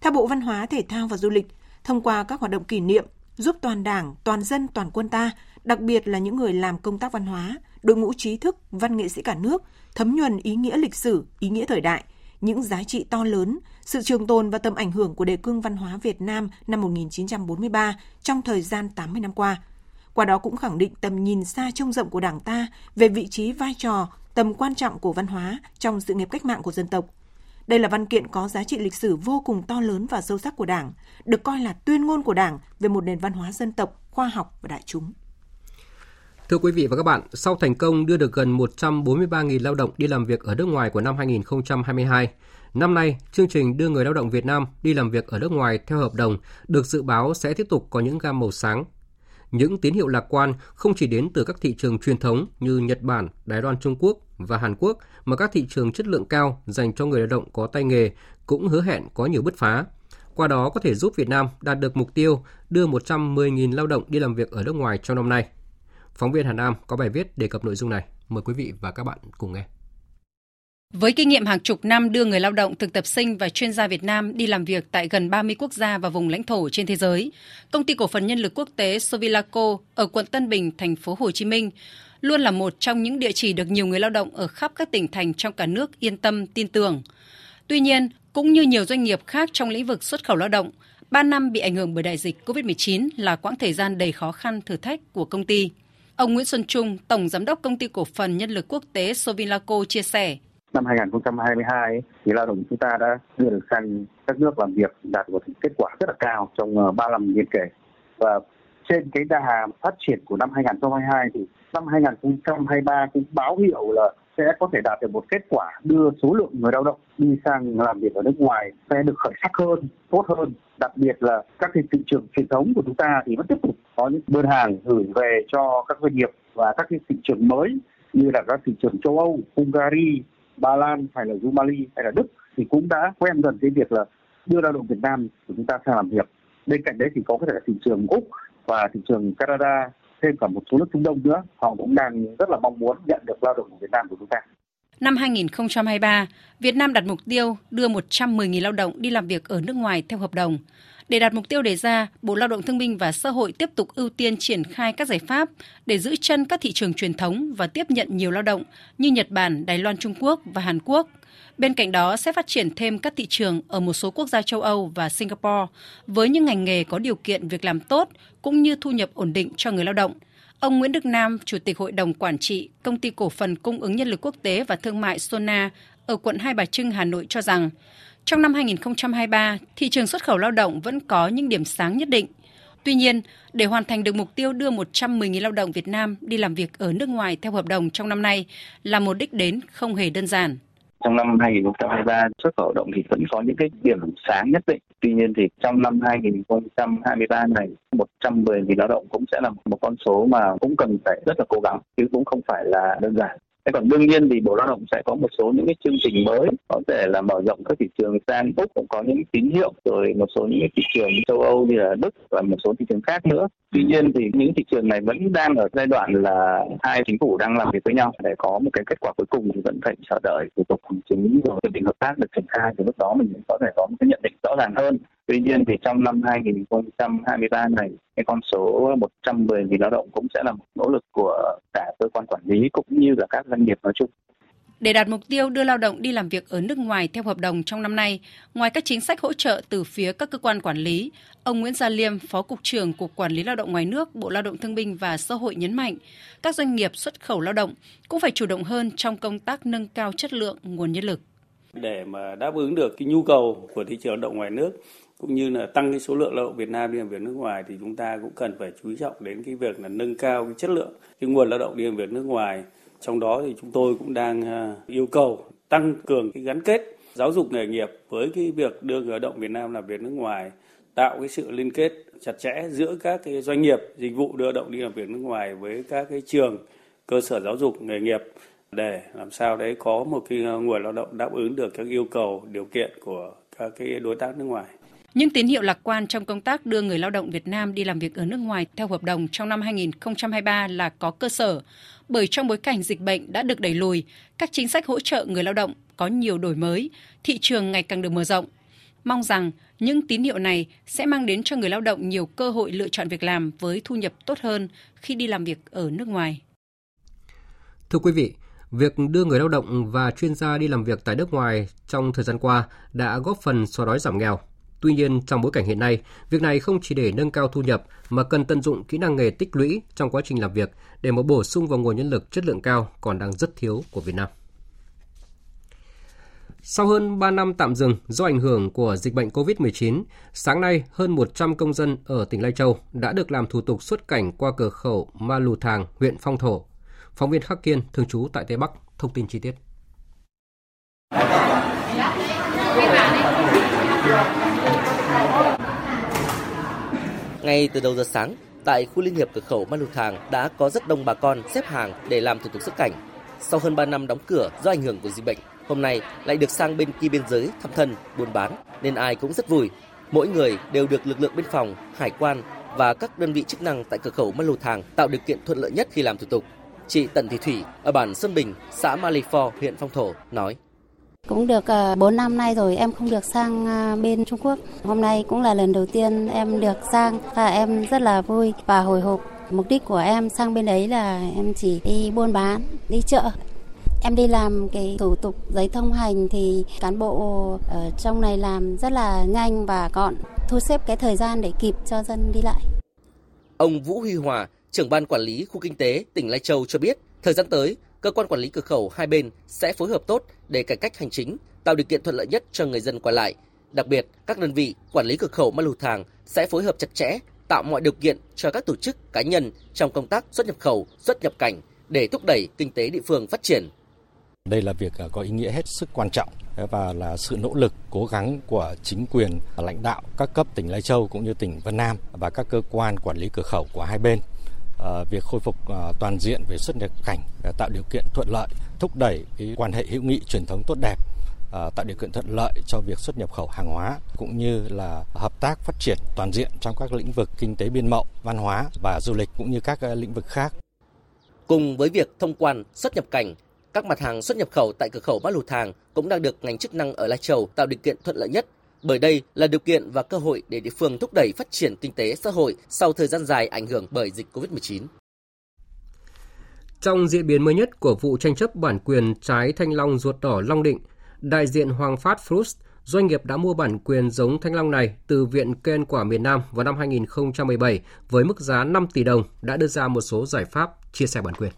[SPEAKER 16] Theo Bộ Văn hóa, Thể thao và Du lịch, thông qua các hoạt động kỷ niệm, giúp toàn Đảng, toàn dân, toàn quân ta, đặc biệt là những người làm công tác văn hóa, đội ngũ trí thức, văn nghệ sĩ cả nước, thấm nhuần ý nghĩa lịch sử, ý nghĩa thời đại, những giá trị to lớn, sự trường tồn và tầm ảnh hưởng của đề cương văn hóa Việt Nam năm 1943 trong thời gian 80 năm qua – qua đó cũng khẳng định tầm nhìn xa trông rộng của Đảng ta về vị trí vai trò, tầm quan trọng của văn hóa trong sự nghiệp cách mạng của dân tộc. Đây là văn kiện có giá trị lịch sử vô cùng to lớn và sâu sắc của Đảng, được coi là tuyên ngôn của Đảng về một nền văn hóa dân tộc, khoa học và đại chúng.
[SPEAKER 1] Thưa quý vị và các bạn, sau thành công đưa được gần 143.000 lao động đi làm việc ở nước ngoài của năm 2022, năm nay chương trình đưa người lao động Việt Nam đi làm việc ở nước ngoài theo hợp đồng được dự báo sẽ tiếp tục có những gam màu sáng những tín hiệu lạc quan không chỉ đến từ các thị trường truyền thống như Nhật Bản, Đài Loan Trung Quốc và Hàn Quốc mà các thị trường chất lượng cao dành cho người lao động có tay nghề cũng hứa hẹn có nhiều bứt phá. Qua đó có thể giúp Việt Nam đạt được mục tiêu đưa 110.000 lao động đi làm việc ở nước ngoài trong năm nay. Phóng viên Hà Nam có bài viết đề cập nội dung này. Mời quý vị và các bạn cùng nghe.
[SPEAKER 18] Với kinh nghiệm hàng chục năm đưa người lao động thực tập sinh và chuyên gia Việt Nam đi làm việc tại gần 30 quốc gia và vùng lãnh thổ trên thế giới, công ty cổ phần nhân lực quốc tế Sovilaco ở quận Tân Bình, thành phố Hồ Chí Minh luôn là một trong những địa chỉ được nhiều người lao động ở khắp các tỉnh thành trong cả nước yên tâm, tin tưởng. Tuy nhiên, cũng như nhiều doanh nghiệp khác trong lĩnh vực xuất khẩu lao động, 3 năm bị ảnh hưởng bởi đại dịch COVID-19 là quãng thời gian đầy khó khăn thử thách của công ty. Ông Nguyễn Xuân Trung, Tổng Giám đốc Công ty Cổ phần Nhân lực Quốc tế Sovilaco chia sẻ,
[SPEAKER 19] năm 2022 thì lao động chúng ta đã đưa được sang các nước làm việc đạt một kết quả rất là cao trong ờ, 3 năm liên kề và trên cái đà phát triển của năm 2022 thì năm 2023 cũng báo hiệu là sẽ có thể đạt được một kết quả đưa số lượng người lao động đi sang làm việc ở nước ngoài sẽ được khởi sắc hơn, tốt hơn. Đặc biệt là các thị trường truyền thống của chúng ta thì vẫn tiếp tục có những đơn hàng gửi về cho các doanh nghiệp và các cái thị trường mới như là các thị trường châu Âu, Hungary, Ba Lan hay là Rumani hay là Đức thì cũng đã quen dần cái việc là đưa lao động Việt Nam của chúng ta sang làm việc. Bên cạnh đấy thì có thể là thị trường Úc và thị trường Canada thêm cả một số nước Trung Đông nữa, họ cũng đang rất là mong muốn nhận được lao động của Việt Nam của chúng ta.
[SPEAKER 18] Năm 2023, Việt Nam đặt mục tiêu đưa 110.000 lao động đi làm việc ở nước ngoài theo hợp đồng. Để đạt mục tiêu đề ra, Bộ Lao động Thương binh và Xã hội tiếp tục ưu tiên triển khai các giải pháp để giữ chân các thị trường truyền thống và tiếp nhận nhiều lao động như Nhật Bản, Đài Loan Trung Quốc và Hàn Quốc. Bên cạnh đó sẽ phát triển thêm các thị trường ở một số quốc gia châu Âu và Singapore với những ngành nghề có điều kiện việc làm tốt cũng như thu nhập ổn định cho người lao động. Ông Nguyễn Đức Nam, Chủ tịch Hội đồng Quản trị Công ty Cổ phần Cung ứng Nhân lực Quốc tế và Thương mại Sona ở quận Hai Bà Trưng, Hà Nội cho rằng, trong năm 2023, thị trường xuất khẩu lao động vẫn có những điểm sáng nhất định. Tuy nhiên, để hoàn thành được mục tiêu đưa 110.000 lao động Việt Nam đi làm việc ở nước ngoài theo hợp đồng trong năm nay là một đích đến không hề đơn giản
[SPEAKER 19] trong năm 2023 xuất khẩu động thì vẫn có những cái điểm sáng nhất định. Tuy nhiên thì trong năm 2023 này 110.000 lao động cũng sẽ là một con số mà cũng cần phải rất là cố gắng chứ cũng không phải là đơn giản. Thế còn đương nhiên thì Bộ Lao động sẽ có một số những cái chương trình mới, có thể là mở rộng các thị trường sang Úc, cũng có những tín hiệu, rồi một số những cái thị trường châu Âu như là Đức và một số thị trường khác nữa. Tuy nhiên thì những thị trường này vẫn đang ở giai đoạn là hai chính phủ đang làm việc với nhau để có một cái kết quả cuối cùng thì vẫn phải chờ đợi thủ tục hành chính rồi hiệp định hợp tác được triển khai thì lúc đó mình có thể có một cái nhận định rõ ràng hơn. Tuy nhiên thì trong năm 2023 này cái con số 110.000 lao động cũng sẽ là một nỗ lực của cả cơ quan quản lý cũng như là các doanh nghiệp nói chung.
[SPEAKER 18] Để đạt mục tiêu đưa lao động đi làm việc ở nước ngoài theo hợp đồng trong năm nay, ngoài các chính sách hỗ trợ từ phía các cơ quan quản lý, ông Nguyễn Gia Liêm, Phó Cục trưởng Cục Quản lý Lao động ngoài nước, Bộ Lao động Thương binh và Xã hội nhấn mạnh, các doanh nghiệp xuất khẩu lao động cũng phải chủ động hơn trong công tác nâng cao chất lượng nguồn nhân lực.
[SPEAKER 20] Để mà đáp ứng được cái nhu cầu của thị trường lao động ngoài nước, cũng như là tăng cái số lượng lao động Việt Nam đi làm việc nước ngoài thì chúng ta cũng cần phải chú trọng đến cái việc là nâng cao cái chất lượng cái nguồn lao động đi làm việc nước ngoài trong đó thì chúng tôi cũng đang à, yêu cầu tăng cường cái gắn kết giáo dục nghề nghiệp với cái việc đưa người lao động Việt Nam làm việc nước ngoài, tạo cái sự liên kết chặt chẽ giữa các cái doanh nghiệp dịch vụ đưa động đi làm việc nước ngoài với các cái trường cơ sở giáo dục nghề nghiệp để làm sao đấy có một cái à, nguồn lao động đáp ứng được các yêu cầu điều kiện của các cái đối tác nước ngoài.
[SPEAKER 18] Những tín hiệu lạc quan trong công tác đưa người lao động Việt Nam đi làm việc ở nước ngoài theo hợp đồng trong năm 2023 là có cơ sở, bởi trong bối cảnh dịch bệnh đã được đẩy lùi, các chính sách hỗ trợ người lao động có nhiều đổi mới, thị trường ngày càng được mở rộng. Mong rằng những tín hiệu này sẽ mang đến cho người lao động nhiều cơ hội lựa chọn việc làm với thu nhập tốt hơn khi đi làm việc ở nước ngoài.
[SPEAKER 1] Thưa quý vị, việc đưa người lao động và chuyên gia đi làm việc tại nước ngoài trong thời gian qua đã góp phần xóa đói giảm nghèo, Tuy nhiên, trong bối cảnh hiện nay, việc này không chỉ để nâng cao thu nhập mà cần tận dụng kỹ năng nghề tích lũy trong quá trình làm việc để mà bổ sung vào nguồn nhân lực chất lượng cao còn đang rất thiếu của Việt Nam. Sau hơn 3 năm tạm dừng do ảnh hưởng của dịch bệnh COVID-19, sáng nay hơn 100 công dân ở tỉnh Lai Châu đã được làm thủ tục xuất cảnh qua cửa khẩu Ma Lù Thàng, huyện Phong Thổ. Phóng viên Khắc Kiên, thường trú tại Tây Bắc, thông tin chi tiết.
[SPEAKER 21] Ngay từ đầu giờ sáng, tại khu liên hiệp cửa khẩu Ma Lù Thàng đã có rất đông bà con xếp hàng để làm thủ tục xuất cảnh. Sau hơn 3 năm đóng cửa do ảnh hưởng của dịch bệnh, hôm nay lại được sang bên kia biên giới thăm thân, buôn bán nên ai cũng rất vui. Mỗi người đều được lực lượng biên phòng, hải quan và các đơn vị chức năng tại cửa khẩu Ma Lù Thàng tạo điều kiện thuận lợi nhất khi làm thủ tục. Chị Tần Thị Thủy ở bản Sơn Bình, xã Ma Lì Phò, huyện Phong Thổ nói.
[SPEAKER 22] Cũng được ờ, 4 năm nay rồi em không được sang ờ, bên Trung Quốc. Hôm nay cũng là lần đầu tiên em được sang và em rất là vui và hồi hộp. Mục đích của em sang bên đấy là em chỉ đi buôn bán, đi chợ. Em đi làm cái thủ tục giấy thông hành thì cán bộ ở trong này làm rất là nhanh và gọn, thu xếp cái thời gian để kịp cho dân đi lại.
[SPEAKER 21] Ông Vũ Huy Hòa, trưởng ban quản lý khu kinh tế tỉnh Lai Châu cho biết, thời gian tới, cơ quan quản lý cửa khẩu hai bên sẽ phối hợp tốt để cải cách hành chính, tạo điều kiện thuận lợi nhất cho người dân qua lại. Đặc biệt, các đơn vị quản lý cửa khẩu Ma Lù Thàng sẽ phối hợp chặt chẽ, tạo mọi điều kiện cho các tổ chức cá nhân trong công tác xuất nhập khẩu, xuất nhập cảnh để thúc đẩy kinh tế địa phương phát triển.
[SPEAKER 23] Đây là việc à, có ý nghĩa hết sức quan trọng à, và là sự nỗ lực cố gắng của chính quyền lãnh đạo các cấp tỉnh Lai Châu cũng như tỉnh Vân Nam và các cơ quan quản lý cửa khẩu của hai bên Ờ, việc khôi phục ờ, toàn diện về xuất nhập cảnh ờ, tạo điều kiện thuận lợi thúc đẩy cái quan hệ hữu nghị truyền thống tốt đẹp tạo điều kiện thuận lợi cho việc xuất nhập khẩu hàng hóa cũng như là hợp tác phát triển toàn diện trong các lĩnh vực kinh tế biên mậu, văn hóa và du lịch cũng như các lĩnh vực khác.
[SPEAKER 21] Cùng với việc thông quan xuất nhập cảnh, các mặt hàng xuất nhập khẩu tại cửa khẩu Mã Lù Thàng cũng đang được ngành chức năng ở Lai Châu tạo điều kiện thuận lợi nhất bởi đây là điều kiện và cơ hội để địa phương thúc đẩy phát triển kinh tế xã hội sau thời gian dài ảnh hưởng bởi dịch COVID-19.
[SPEAKER 1] Trong diễn biến mới nhất của vụ tranh chấp bản quyền trái thanh long ruột đỏ Long Định, đại diện Hoàng Phát Fruit Doanh nghiệp đã mua bản quyền giống thanh long này từ Viện Cây quả miền Nam vào năm 2017 với mức giá 5 tỷ đồng đã đưa ra một số giải pháp chia sẻ bản quyền.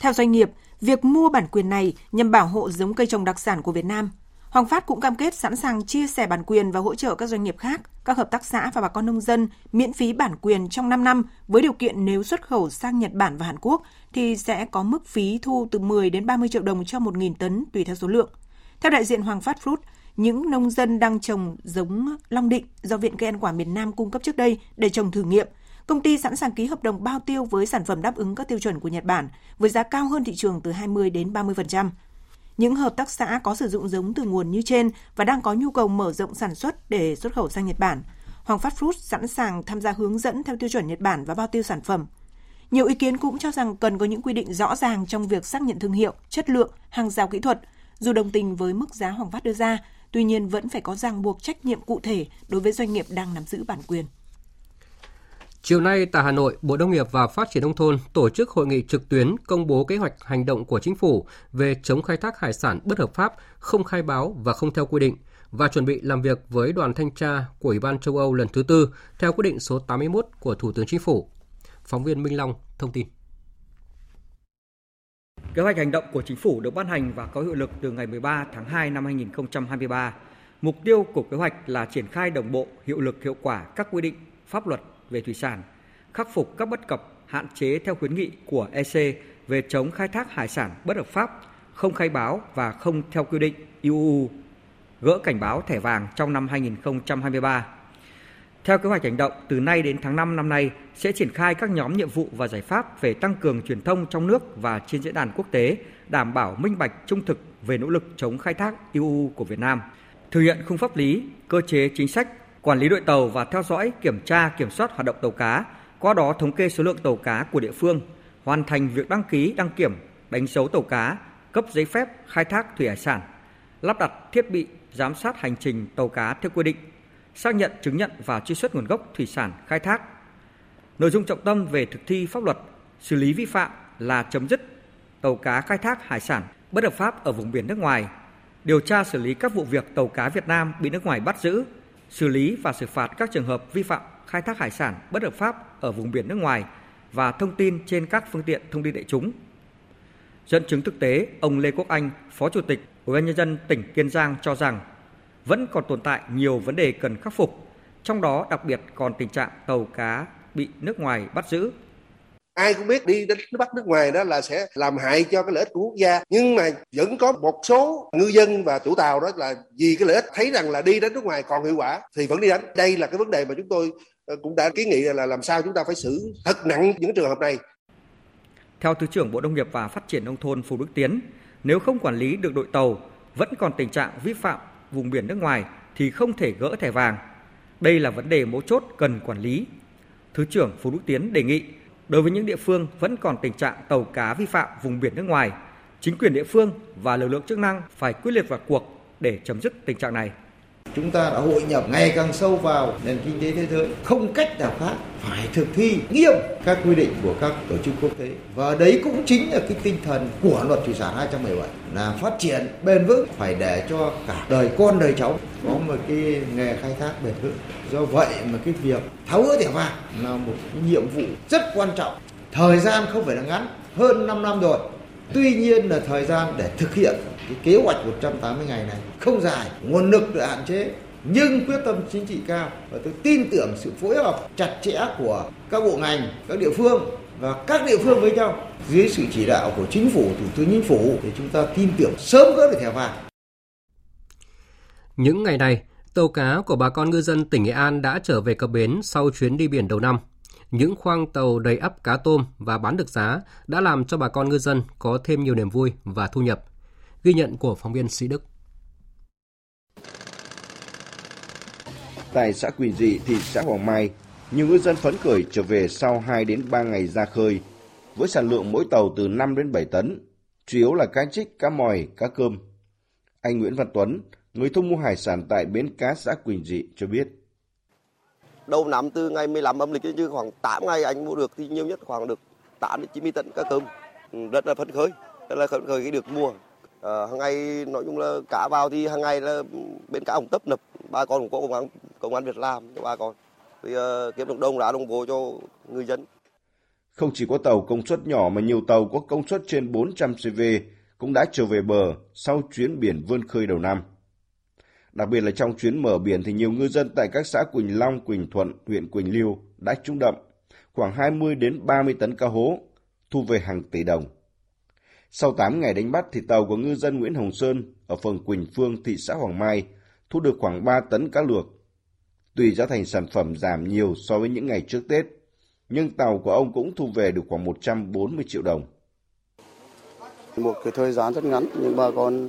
[SPEAKER 16] Theo doanh nghiệp, việc mua bản quyền này nhằm bảo hộ giống cây trồng đặc sản của Việt Nam. Hoàng Phát cũng cam kết sẵn sàng chia sẻ bản quyền và hỗ trợ các doanh nghiệp khác, các hợp tác xã và bà con nông dân miễn phí bản quyền trong 5 năm với điều kiện nếu xuất khẩu sang Nhật Bản và Hàn Quốc thì sẽ có mức phí thu từ 10 đến 30 triệu đồng cho 1.000 tấn tùy theo số lượng. Theo đại diện Hoàng Phát Fruit, những nông dân đang trồng giống Long Định do Viện Cây ăn quả miền Nam cung cấp trước đây để trồng thử nghiệm. Công ty sẵn sàng ký hợp đồng bao tiêu với sản phẩm đáp ứng các tiêu chuẩn của Nhật Bản với giá cao hơn thị trường từ 20 đến 30%. Những hợp tác xã có sử dụng giống từ nguồn như trên và đang có nhu cầu mở rộng sản xuất để xuất khẩu sang Nhật Bản. Hoàng Phát Fruit sẵn sàng tham gia hướng dẫn theo tiêu chuẩn Nhật Bản và bao tiêu sản phẩm. Nhiều ý kiến cũng cho rằng cần có những quy định rõ ràng trong việc xác nhận thương hiệu, chất lượng, hàng rào kỹ thuật. Dù đồng tình với mức giá Hoàng Phát đưa ra, tuy nhiên vẫn phải có ràng buộc trách nhiệm cụ thể đối với doanh nghiệp đang nắm giữ bản quyền.
[SPEAKER 1] Chiều nay tại Hà Nội, Bộ Nông nghiệp và Phát triển Nông thôn tổ chức hội nghị trực tuyến công bố kế hoạch hành động của chính phủ về chống khai thác hải sản bất hợp pháp, không khai báo và không theo quy định và chuẩn bị làm việc với đoàn thanh tra của Ủy ban châu Âu lần thứ tư theo quyết định số 81 của Thủ tướng Chính phủ. Phóng viên Minh Long thông tin.
[SPEAKER 24] Kế hoạch hành động của chính phủ được ban hành và có hiệu lực từ ngày 13 tháng 2 năm 2023. Mục tiêu của kế hoạch là triển khai đồng bộ, hiệu lực hiệu quả các quy định, pháp luật về thủy sản, khắc phục các bất cập, hạn chế theo khuyến nghị của EC về chống khai thác hải sản bất hợp pháp, không khai báo và không theo quy định IUU, gỡ cảnh báo thẻ vàng trong năm 2023. Theo kế hoạch hành động, từ nay đến tháng 5 năm nay sẽ triển khai các nhóm nhiệm vụ và giải pháp về tăng cường truyền thông trong nước và trên diễn đàn quốc tế, đảm bảo minh bạch trung thực về nỗ lực chống khai thác IUU của Việt Nam, thực hiện khung pháp lý, cơ chế chính sách quản lý đội tàu và theo dõi, kiểm tra, kiểm soát hoạt động tàu cá, qua đó thống kê số lượng tàu cá của địa phương, hoàn thành việc đăng ký, đăng kiểm, đánh dấu tàu cá, cấp giấy phép khai thác thủy hải sản, lắp đặt thiết bị giám sát hành trình tàu cá theo quy định, xác nhận chứng nhận và truy xuất nguồn gốc thủy sản khai thác. Nội dung trọng tâm về thực thi pháp luật, xử lý vi phạm là chấm dứt tàu cá khai thác hải sản bất hợp pháp ở vùng biển nước ngoài, điều tra xử lý các vụ việc tàu cá Việt Nam bị nước ngoài bắt giữ, xử lý và xử phạt các trường hợp vi phạm khai thác hải sản bất hợp pháp ở vùng biển nước ngoài và thông tin trên các phương tiện thông tin đại chúng. Dẫn chứng thực tế, ông Lê Quốc Anh, Phó Chủ tịch Ủy ban nhân dân tỉnh Kiên Giang cho rằng vẫn còn tồn tại nhiều vấn đề cần khắc phục, trong đó đặc biệt còn tình trạng tàu cá bị nước ngoài bắt giữ
[SPEAKER 25] ai cũng biết đi đến bắt nước ngoài đó là sẽ làm hại cho cái lợi ích của quốc gia nhưng mà vẫn có một số ngư dân và chủ tàu đó là vì cái lợi ích thấy rằng là đi đến nước ngoài còn hiệu quả thì vẫn đi đánh đây là cái vấn đề mà chúng tôi ờ, cũng đã kiến nghị là làm sao chúng ta phải xử thật nặng những trường hợp này
[SPEAKER 24] theo Thứ trưởng Bộ Nông nghiệp và Phát triển Nông thôn Phù Đức Tiến, nếu không quản lý được đội tàu, vẫn còn tình trạng vi phạm vùng biển nước ngoài thì không thể gỡ thẻ vàng. Đây là vấn đề mấu chốt cần quản lý. Thứ trưởng Phù Đức Tiến đề nghị Đối với những địa phương vẫn còn tình trạng tàu cá vi phạm vùng biển nước ngoài, chính quyền địa phương và lực lượng chức năng phải quyết liệt vào cuộc để chấm dứt tình trạng này.
[SPEAKER 26] Chúng ta đã hội nhập ngày càng sâu vào nền kinh tế thế giới, không cách nào khác phải thực thi nghiêm các quy định của các tổ chức quốc tế. Và đấy cũng chính là cái tinh thần của luật thủy sản 217 là phát triển bền vững phải để cho cả đời con đời cháu có một cái nghề khai thác bền vững. Do vậy mà cái việc tháo gỡ thẻ vàng là một cái nhiệm vụ rất quan trọng. Thời gian không phải là ngắn, hơn 5 năm rồi. Tuy nhiên là thời gian để thực hiện cái kế hoạch 180 ngày này không dài, nguồn lực được hạn chế nhưng quyết tâm chính trị cao và tôi tin tưởng sự phối hợp chặt chẽ của các bộ ngành, các địa phương và các địa phương với nhau dưới sự chỉ đạo của chính phủ, thủ tướng chính phủ thì chúng ta tin tưởng sớm gỡ được thẻ vàng.
[SPEAKER 1] Những ngày này, tàu cá của bà con ngư dân tỉnh Nghệ An đã trở về cập bến sau chuyến đi biển đầu năm. Những khoang tàu đầy ắp cá tôm và bán được giá đã làm cho bà con ngư dân có thêm nhiều niềm vui và thu nhập. Ghi nhận của phóng viên Sĩ Đức.
[SPEAKER 27] Tại xã Quỳnh Dị, thị xã Hoàng Mai, nhiều ngư dân phấn khởi trở về sau 2 đến 3 ngày ra khơi với sản lượng mỗi tàu từ 5 đến 7 tấn, chủ yếu là cá trích, cá mòi, cá cơm. Anh Nguyễn Văn Tuấn, người thu mua hải sản tại bến cá xã Quỳnh Dị cho biết.
[SPEAKER 28] Đầu năm từ ngày 15 âm lịch chứ khoảng 8 ngày anh mua được thì nhiều nhất khoảng được 8 đến 90 tấn cá cơm. Ừ, rất là phấn khởi, rất là phấn khởi khi được mua.
[SPEAKER 29] Ờ, à, hàng ngày nói chung là cá vào thì hàng ngày là bên cá ông tấp nập ba con cũng có công an công an việc làm cho ba con thì uh, kiếm được đông đã đồng bộ cho người dân
[SPEAKER 27] không chỉ có tàu công suất nhỏ mà nhiều tàu có công suất trên 400 CV cũng đã trở về bờ sau chuyến biển vươn khơi đầu năm. Đặc biệt là trong chuyến mở biển thì nhiều ngư dân tại các xã Quỳnh Long, Quỳnh Thuận, huyện Quỳnh Lưu đã trúng đậm khoảng 20 đến 30 tấn cá hố, thu về hàng tỷ đồng. Sau 8 ngày đánh bắt thì tàu của ngư dân Nguyễn Hồng Sơn ở phường Quỳnh Phương, thị xã Hoàng Mai thu được khoảng 3 tấn cá luộc. Tuy giá thành sản phẩm giảm nhiều so với những ngày trước Tết, nhưng tàu của ông cũng thu về được khoảng 140 triệu đồng.
[SPEAKER 30] Một cái thời gian rất ngắn nhưng bà con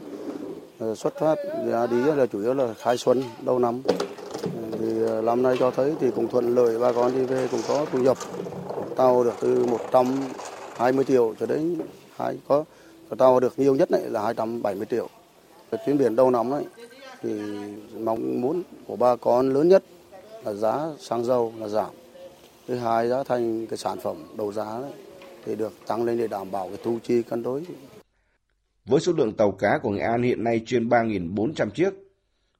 [SPEAKER 30] ờ, xuất phát ra đi là chủ yếu là khai xuân đầu năm. Thì ờ, năm nay cho thấy thì cũng thuận lợi bà con đi về cũng có thu nhập. Tàu được từ 120 triệu cho đến hai có tàu được nhiều nhất này là 270 triệu. Chuyến biển đầu năm ấy thì mong muốn của bà con lớn nhất là giá xăng dầu là giảm thứ hai giá thành cái sản phẩm đầu giá đấy, thì được tăng lên để đảm bảo cái thu chi cân đối.
[SPEAKER 27] Với số lượng tàu cá của Nghệ An hiện nay trên 3.400 chiếc,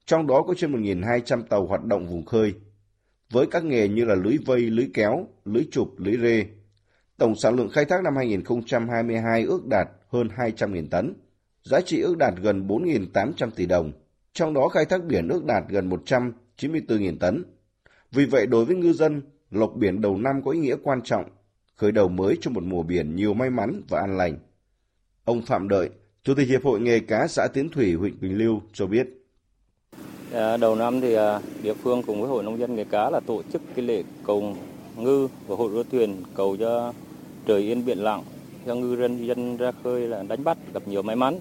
[SPEAKER 27] trong đó có trên 1.200 tàu hoạt động vùng khơi. Với các nghề như là lưới vây, lưới kéo, lưới chụp, lưới rê, tổng sản lượng khai thác năm 2022 ước đạt hơn 200.000 tấn, giá trị ước đạt gần 4.800 tỷ đồng, trong đó khai thác biển ước đạt gần 194.000 tấn. Vì vậy đối với ngư dân, lộc biển đầu năm có ý nghĩa quan trọng, khởi đầu mới cho một mùa biển nhiều may mắn và an lành. Ông Phạm Đợi, Chủ tịch Hiệp hội Nghề cá xã Tiến Thủy, huyện Quỳnh Lưu cho biết.
[SPEAKER 31] À, đầu năm thì à, địa phương cùng với Hội Nông dân Nghề cá là tổ chức cái lễ cầu ngư và hội đua thuyền cầu cho trời yên biển lặng cho ngư dân dân ra khơi là đánh bắt gặp nhiều may mắn.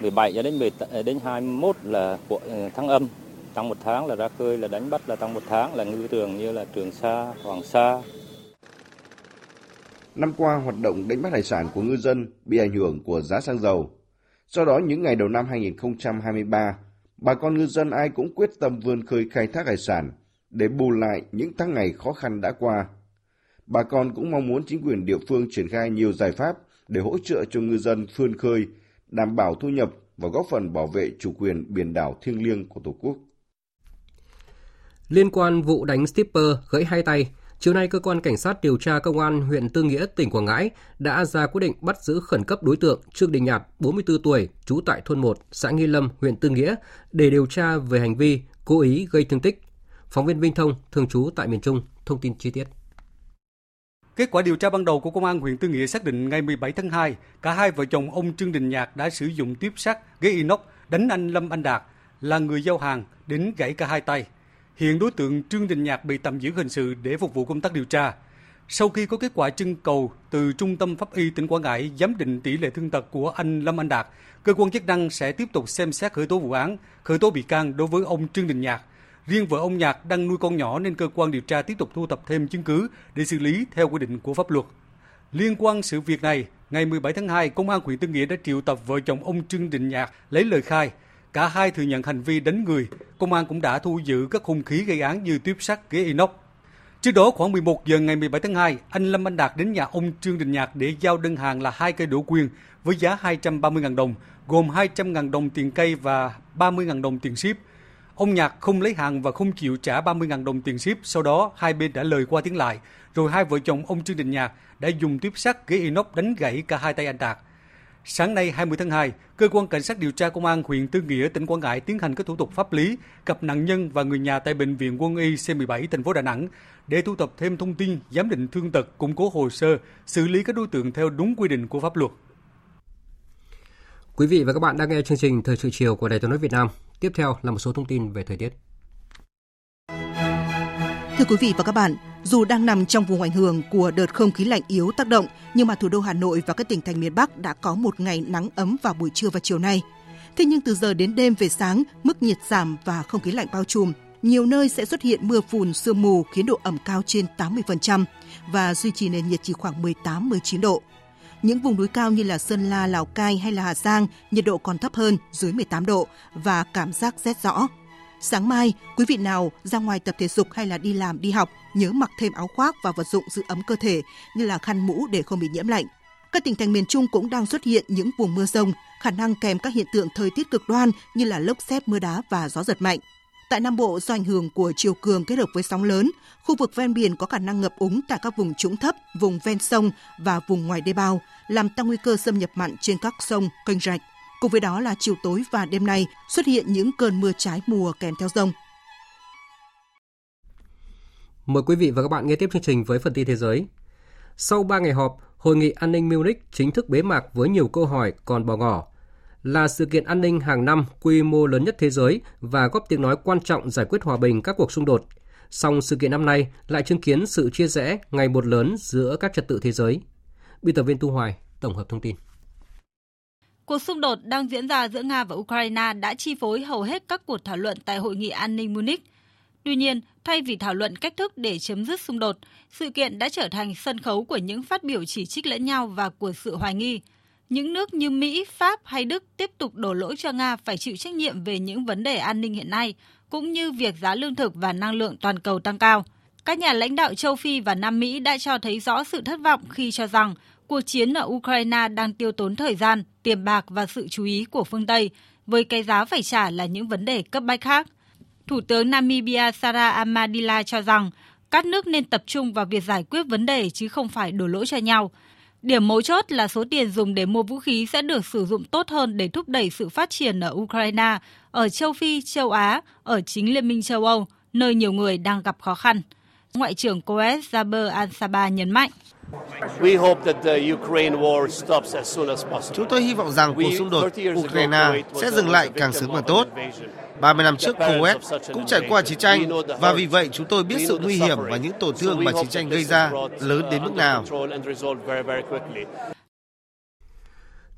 [SPEAKER 31] 17 cho đến 10, ờ, đến 21 là của ờ, tháng âm tăng một tháng là ra khơi là đánh bắt là tăng một tháng là ngư trường như là Trường Sa, Hoàng Sa.
[SPEAKER 27] Năm qua, hoạt động đánh bắt hải sản của ngư dân bị ảnh hưởng của giá xăng dầu. Do đó, những ngày đầu năm 2023, bà con ngư dân ai cũng quyết tâm vươn khơi khai thác hải sản để bù lại những tháng ngày khó khăn đã qua. Bà con cũng mong muốn chính quyền địa phương triển khai nhiều giải pháp để hỗ trợ cho ngư dân vươn khơi, đảm bảo thu nhập và góp phần bảo vệ chủ quyền biển đảo thiêng liêng của Tổ quốc.
[SPEAKER 1] Liên quan vụ đánh shipper gãy hai tay, chiều nay cơ quan cảnh sát điều tra công an huyện Tư Nghĩa, tỉnh Quảng Ngãi đã ra quyết định bắt giữ khẩn cấp đối tượng Trương Đình Nhạt, 44 tuổi, trú tại thôn 1, xã Nghi Lâm, huyện Tư Nghĩa để điều tra về hành vi cố ý gây thương tích. Phóng viên Vinh Thông, thường trú tại miền Trung, thông tin chi tiết.
[SPEAKER 32] Kết quả điều tra ban đầu của công an huyện Tư Nghĩa xác định ngày 17 tháng 2, cả hai vợ chồng ông Trương Đình Nhạc đã sử dụng tiếp sắt, ghế inox đánh anh Lâm Anh Đạt là người giao hàng đến gãy cả hai tay. Hiện đối tượng Trương Đình Nhạc bị tạm giữ hình sự để phục vụ công tác điều tra. Sau khi có kết quả trưng cầu từ Trung tâm Pháp y tỉnh Quảng Ngãi giám định tỷ lệ thương tật của anh Lâm Anh Đạt, cơ quan chức năng sẽ tiếp tục xem xét khởi tố vụ án, khởi tố bị can đối với ông Trương Đình Nhạc. Riêng vợ ông Nhạc đang nuôi con nhỏ nên cơ quan điều tra tiếp tục thu thập thêm chứng cứ để xử lý theo quy định của pháp luật. Liên quan sự việc này, ngày 17 tháng 2, Công an huyện tư Nghĩa đã triệu tập vợ chồng ông Trương Đình Nhạc lấy lời khai. Cả hai thừa nhận hành vi đánh người. Công an cũng đã thu giữ các hung khí gây án như tuyếp sắt, ghế inox. Trước đó khoảng 11 giờ ngày 17 tháng 2, anh Lâm Anh Đạt đến nhà ông Trương Đình Nhạc để giao đơn hàng là hai cây đổ quyền với giá 230.000 đồng, gồm 200.000 đồng tiền cây và 30.000 đồng tiền ship. Ông Nhạc không lấy hàng và không chịu trả 30.000 đồng tiền ship, sau đó hai bên đã lời qua tiếng lại, rồi hai vợ chồng ông Trương Đình Nhạc đã dùng tuyếp sắt ghế inox đánh gãy cả hai tay anh Đạt. Sáng nay 20 tháng 2, cơ quan cảnh sát điều tra công an huyện Tư Nghĩa tỉnh Quảng Ngãi tiến hành các thủ tục pháp lý gặp nạn nhân và người nhà tại bệnh viện Quân y C17 thành phố Đà Nẵng để thu thập thêm thông tin, giám định thương tật, củng cố hồ sơ, xử lý các đối tượng theo đúng quy định của pháp luật.
[SPEAKER 1] Quý vị và các bạn đang nghe chương trình Thời sự chiều của Đài Tiếng nói Việt Nam. Tiếp theo là một số thông tin về thời tiết.
[SPEAKER 33] Thưa quý vị và các bạn, dù đang nằm trong vùng ảnh hưởng của đợt không khí lạnh yếu tác động, nhưng mà thủ đô Hà Nội và các tỉnh thành miền Bắc đã có một ngày nắng ấm vào buổi trưa và chiều nay. Thế nhưng từ giờ đến đêm về sáng, mức nhiệt giảm và không khí lạnh bao trùm. Nhiều nơi sẽ xuất hiện mưa phùn, sương mù khiến độ ẩm cao trên 80% và duy trì nền nhiệt chỉ khoảng 18-19 độ. Những vùng núi cao như là Sơn La, Lào Cai hay là Hà Giang, nhiệt độ còn thấp hơn, dưới 18 độ và cảm giác rét rõ. Sáng mai, quý vị nào ra ngoài tập thể dục hay là đi làm, đi học, nhớ mặc thêm áo khoác và vật dụng giữ ấm cơ thể như là khăn mũ để không bị nhiễm lạnh. Các tỉnh thành miền Trung cũng đang xuất hiện những vùng mưa rông, khả năng kèm các hiện tượng thời tiết cực đoan như là lốc xét, mưa đá và gió giật mạnh. Tại Nam Bộ, do ảnh hưởng của chiều cường kết hợp với sóng lớn, khu vực ven biển có khả năng ngập úng tại các vùng trũng thấp, vùng ven sông và vùng ngoài đê bao, làm tăng nguy cơ xâm nhập mặn trên các sông, kênh rạch. Cùng với đó là chiều tối và đêm nay xuất hiện những cơn mưa trái mùa kèm theo rông.
[SPEAKER 1] Mời quý vị và các bạn nghe tiếp chương trình với phần tin thế giới. Sau 3 ngày họp, Hội nghị an ninh Munich chính thức bế mạc với nhiều câu hỏi còn bỏ ngỏ. Là sự kiện an ninh hàng năm quy mô lớn nhất thế giới và góp tiếng nói quan trọng giải quyết hòa bình các cuộc xung đột. Song sự kiện năm nay lại chứng kiến sự chia rẽ ngày một lớn giữa các trật tự thế giới. Biên tập viên Tu Hoài tổng hợp thông tin.
[SPEAKER 34] Cuộc xung đột đang diễn ra giữa Nga và Ukraine đã chi phối hầu hết các cuộc thảo luận tại Hội nghị an ninh Munich. Tuy nhiên, thay vì thảo luận cách thức để chấm dứt xung đột, sự kiện đã trở thành sân khấu của những phát biểu chỉ trích lẫn nhau và của sự hoài nghi. Những nước như Mỹ, Pháp hay Đức tiếp tục đổ lỗi cho Nga phải chịu trách nhiệm về những vấn đề an ninh hiện nay, cũng như việc giá lương thực và năng lượng toàn cầu tăng cao. Các nhà lãnh đạo châu Phi và Nam Mỹ đã cho thấy rõ sự thất vọng khi cho rằng cuộc chiến ở Ukraine đang tiêu tốn thời gian, tiền bạc và sự chú ý của phương Tây, với cái giá phải trả là những vấn đề cấp bách khác. Thủ tướng Namibia Sarah Amadila cho rằng các nước nên tập trung vào việc giải quyết vấn đề chứ không phải đổ lỗi cho nhau. Điểm mấu chốt là số tiền dùng để mua vũ khí sẽ được sử dụng tốt hơn để thúc đẩy sự phát triển ở Ukraine, ở châu Phi, châu Á, ở chính Liên minh châu Âu, nơi nhiều người đang gặp khó khăn. Ngoại trưởng Coes Jaber Al-Saba nhấn mạnh.
[SPEAKER 35] Chúng tôi hy vọng rằng cuộc xung đột Ukraine sẽ dừng lại càng sớm càng tốt. 30 năm trước Kuwait cũng trải qua chiến tranh và vì vậy chúng tôi biết sự nguy hiểm và những tổn thương mà chiến tranh gây ra lớn đến mức nào.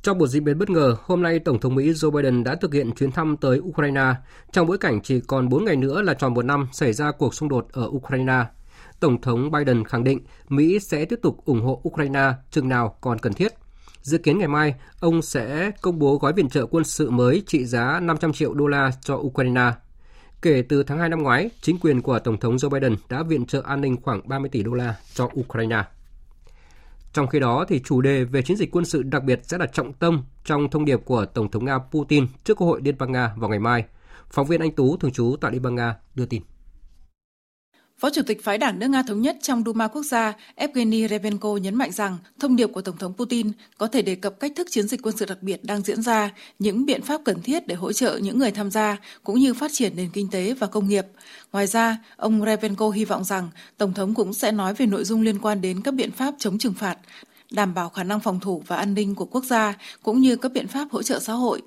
[SPEAKER 1] Trong một diễn biến bất ngờ, hôm nay Tổng thống Mỹ Joe Biden đã thực hiện chuyến thăm tới Ukraine trong bối cảnh chỉ còn 4 ngày nữa là tròn một năm xảy ra cuộc xung đột ở Ukraine. Tổng thống Biden khẳng định Mỹ sẽ tiếp tục ủng hộ Ukraine chừng nào còn cần thiết. Dự kiến ngày mai, ông sẽ công bố gói viện trợ quân sự mới trị giá 500 triệu đô la cho Ukraine. Kể từ tháng 2 năm ngoái, chính quyền của Tổng thống Joe Biden đã viện trợ an ninh khoảng 30 tỷ đô la cho Ukraine. Trong khi đó, thì chủ đề về chiến dịch quân sự đặc biệt sẽ là trọng tâm trong thông điệp của Tổng thống Nga Putin trước Quốc hội Liên bang Nga vào ngày mai. Phóng viên Anh Tú, thường trú tại Liên bang Nga, đưa tin.
[SPEAKER 36] Phó Chủ tịch phái đảng nước Nga Thống nhất trong Duma Quốc gia Evgeny Revenko nhấn mạnh rằng thông điệp của Tổng thống Putin có thể đề cập cách thức chiến dịch quân sự đặc biệt đang diễn ra, những biện pháp cần thiết để hỗ trợ những người tham gia, cũng như phát triển nền kinh tế và công nghiệp. Ngoài ra, ông Revenko hy vọng rằng Tổng thống cũng sẽ nói về nội dung liên quan đến các biện pháp chống trừng phạt, đảm bảo khả năng phòng thủ và an ninh của quốc gia, cũng như các biện pháp hỗ trợ xã hội.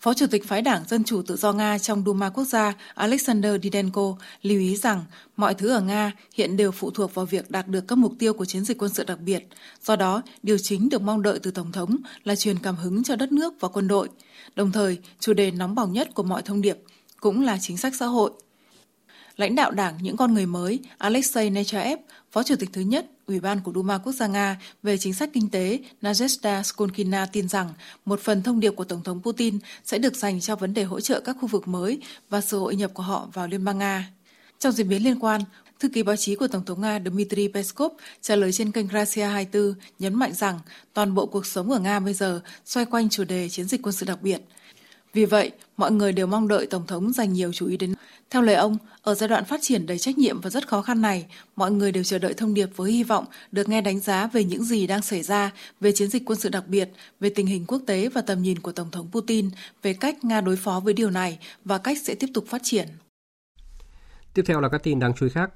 [SPEAKER 36] Phó Chủ tịch phái đảng Dân Chủ Tự do Nga trong Duma Quốc gia Alexander Didenko lưu ý rằng mọi thứ ở Nga hiện đều phụ thuộc vào việc đạt được các mục tiêu của chiến dịch quân sự đặc biệt. Do đó, điều chính được mong đợi từ Tổng thống là truyền cảm hứng cho đất nước và quân đội. Đồng thời, chủ đề nóng bỏng nhất của mọi thông điệp cũng là chính sách xã hội. Lãnh đạo đảng Những Con Người Mới Alexei Nechaev, Phó Chủ tịch thứ nhất Ủy ban của Duma Quốc gia Nga về chính sách kinh tế Nadezhda Skolkina tin rằng một phần thông điệp của Tổng thống Putin sẽ được dành cho vấn đề hỗ trợ các khu vực mới và sự hội nhập của họ vào Liên bang Nga. Trong diễn biến liên quan, Thư ký báo chí của Tổng thống Nga Dmitry Peskov trả lời trên kênh Russia 24 nhấn mạnh rằng toàn bộ cuộc sống ở Nga bây giờ xoay quanh chủ đề chiến dịch quân sự đặc biệt – vì vậy, mọi người đều mong đợi Tổng thống dành nhiều chú ý đến. Theo lời ông, ở giai đoạn phát triển đầy trách nhiệm và rất khó khăn này, mọi người đều chờ đợi thông điệp với hy vọng được nghe đánh giá về những gì đang xảy ra, về chiến dịch quân sự đặc biệt, về tình hình quốc tế và tầm nhìn của Tổng thống Putin, về cách Nga đối phó với điều này và cách sẽ tiếp tục phát triển.
[SPEAKER 1] Tiếp theo là các tin đáng chú ý khác.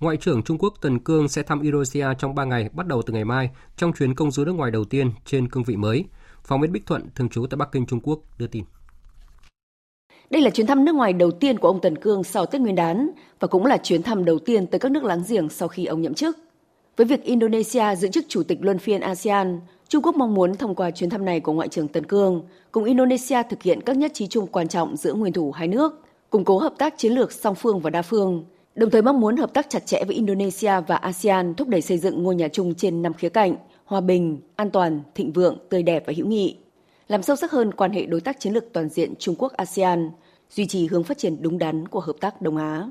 [SPEAKER 1] Ngoại trưởng Trung Quốc Tần Cương sẽ thăm Indonesia trong 3 ngày bắt đầu từ ngày mai trong chuyến công du nước ngoài đầu tiên trên cương vị mới. Phóng viên Bích Thuận, thường trú tại Bắc Kinh, Trung Quốc, đưa tin.
[SPEAKER 37] Đây là chuyến thăm nước ngoài đầu tiên của ông Tần Cương sau Tết Nguyên đán và cũng là chuyến thăm đầu tiên tới các nước láng giềng sau khi ông nhậm chức. Với việc Indonesia giữ chức chủ tịch luân phiên ASEAN, Trung Quốc mong muốn thông qua chuyến thăm này của Ngoại trưởng Tần Cương cùng Indonesia thực hiện các nhất trí chung quan trọng giữa nguyên thủ hai nước, củng cố hợp tác chiến lược song phương và đa phương, đồng thời mong muốn hợp tác chặt chẽ với Indonesia và ASEAN thúc đẩy xây dựng ngôi nhà chung trên năm khía cạnh, hòa bình, an toàn, thịnh vượng, tươi đẹp và hữu nghị làm sâu sắc hơn quan hệ đối tác chiến lược toàn diện Trung Quốc-ASEAN, duy trì hướng phát triển đúng đắn của hợp tác Đông Á.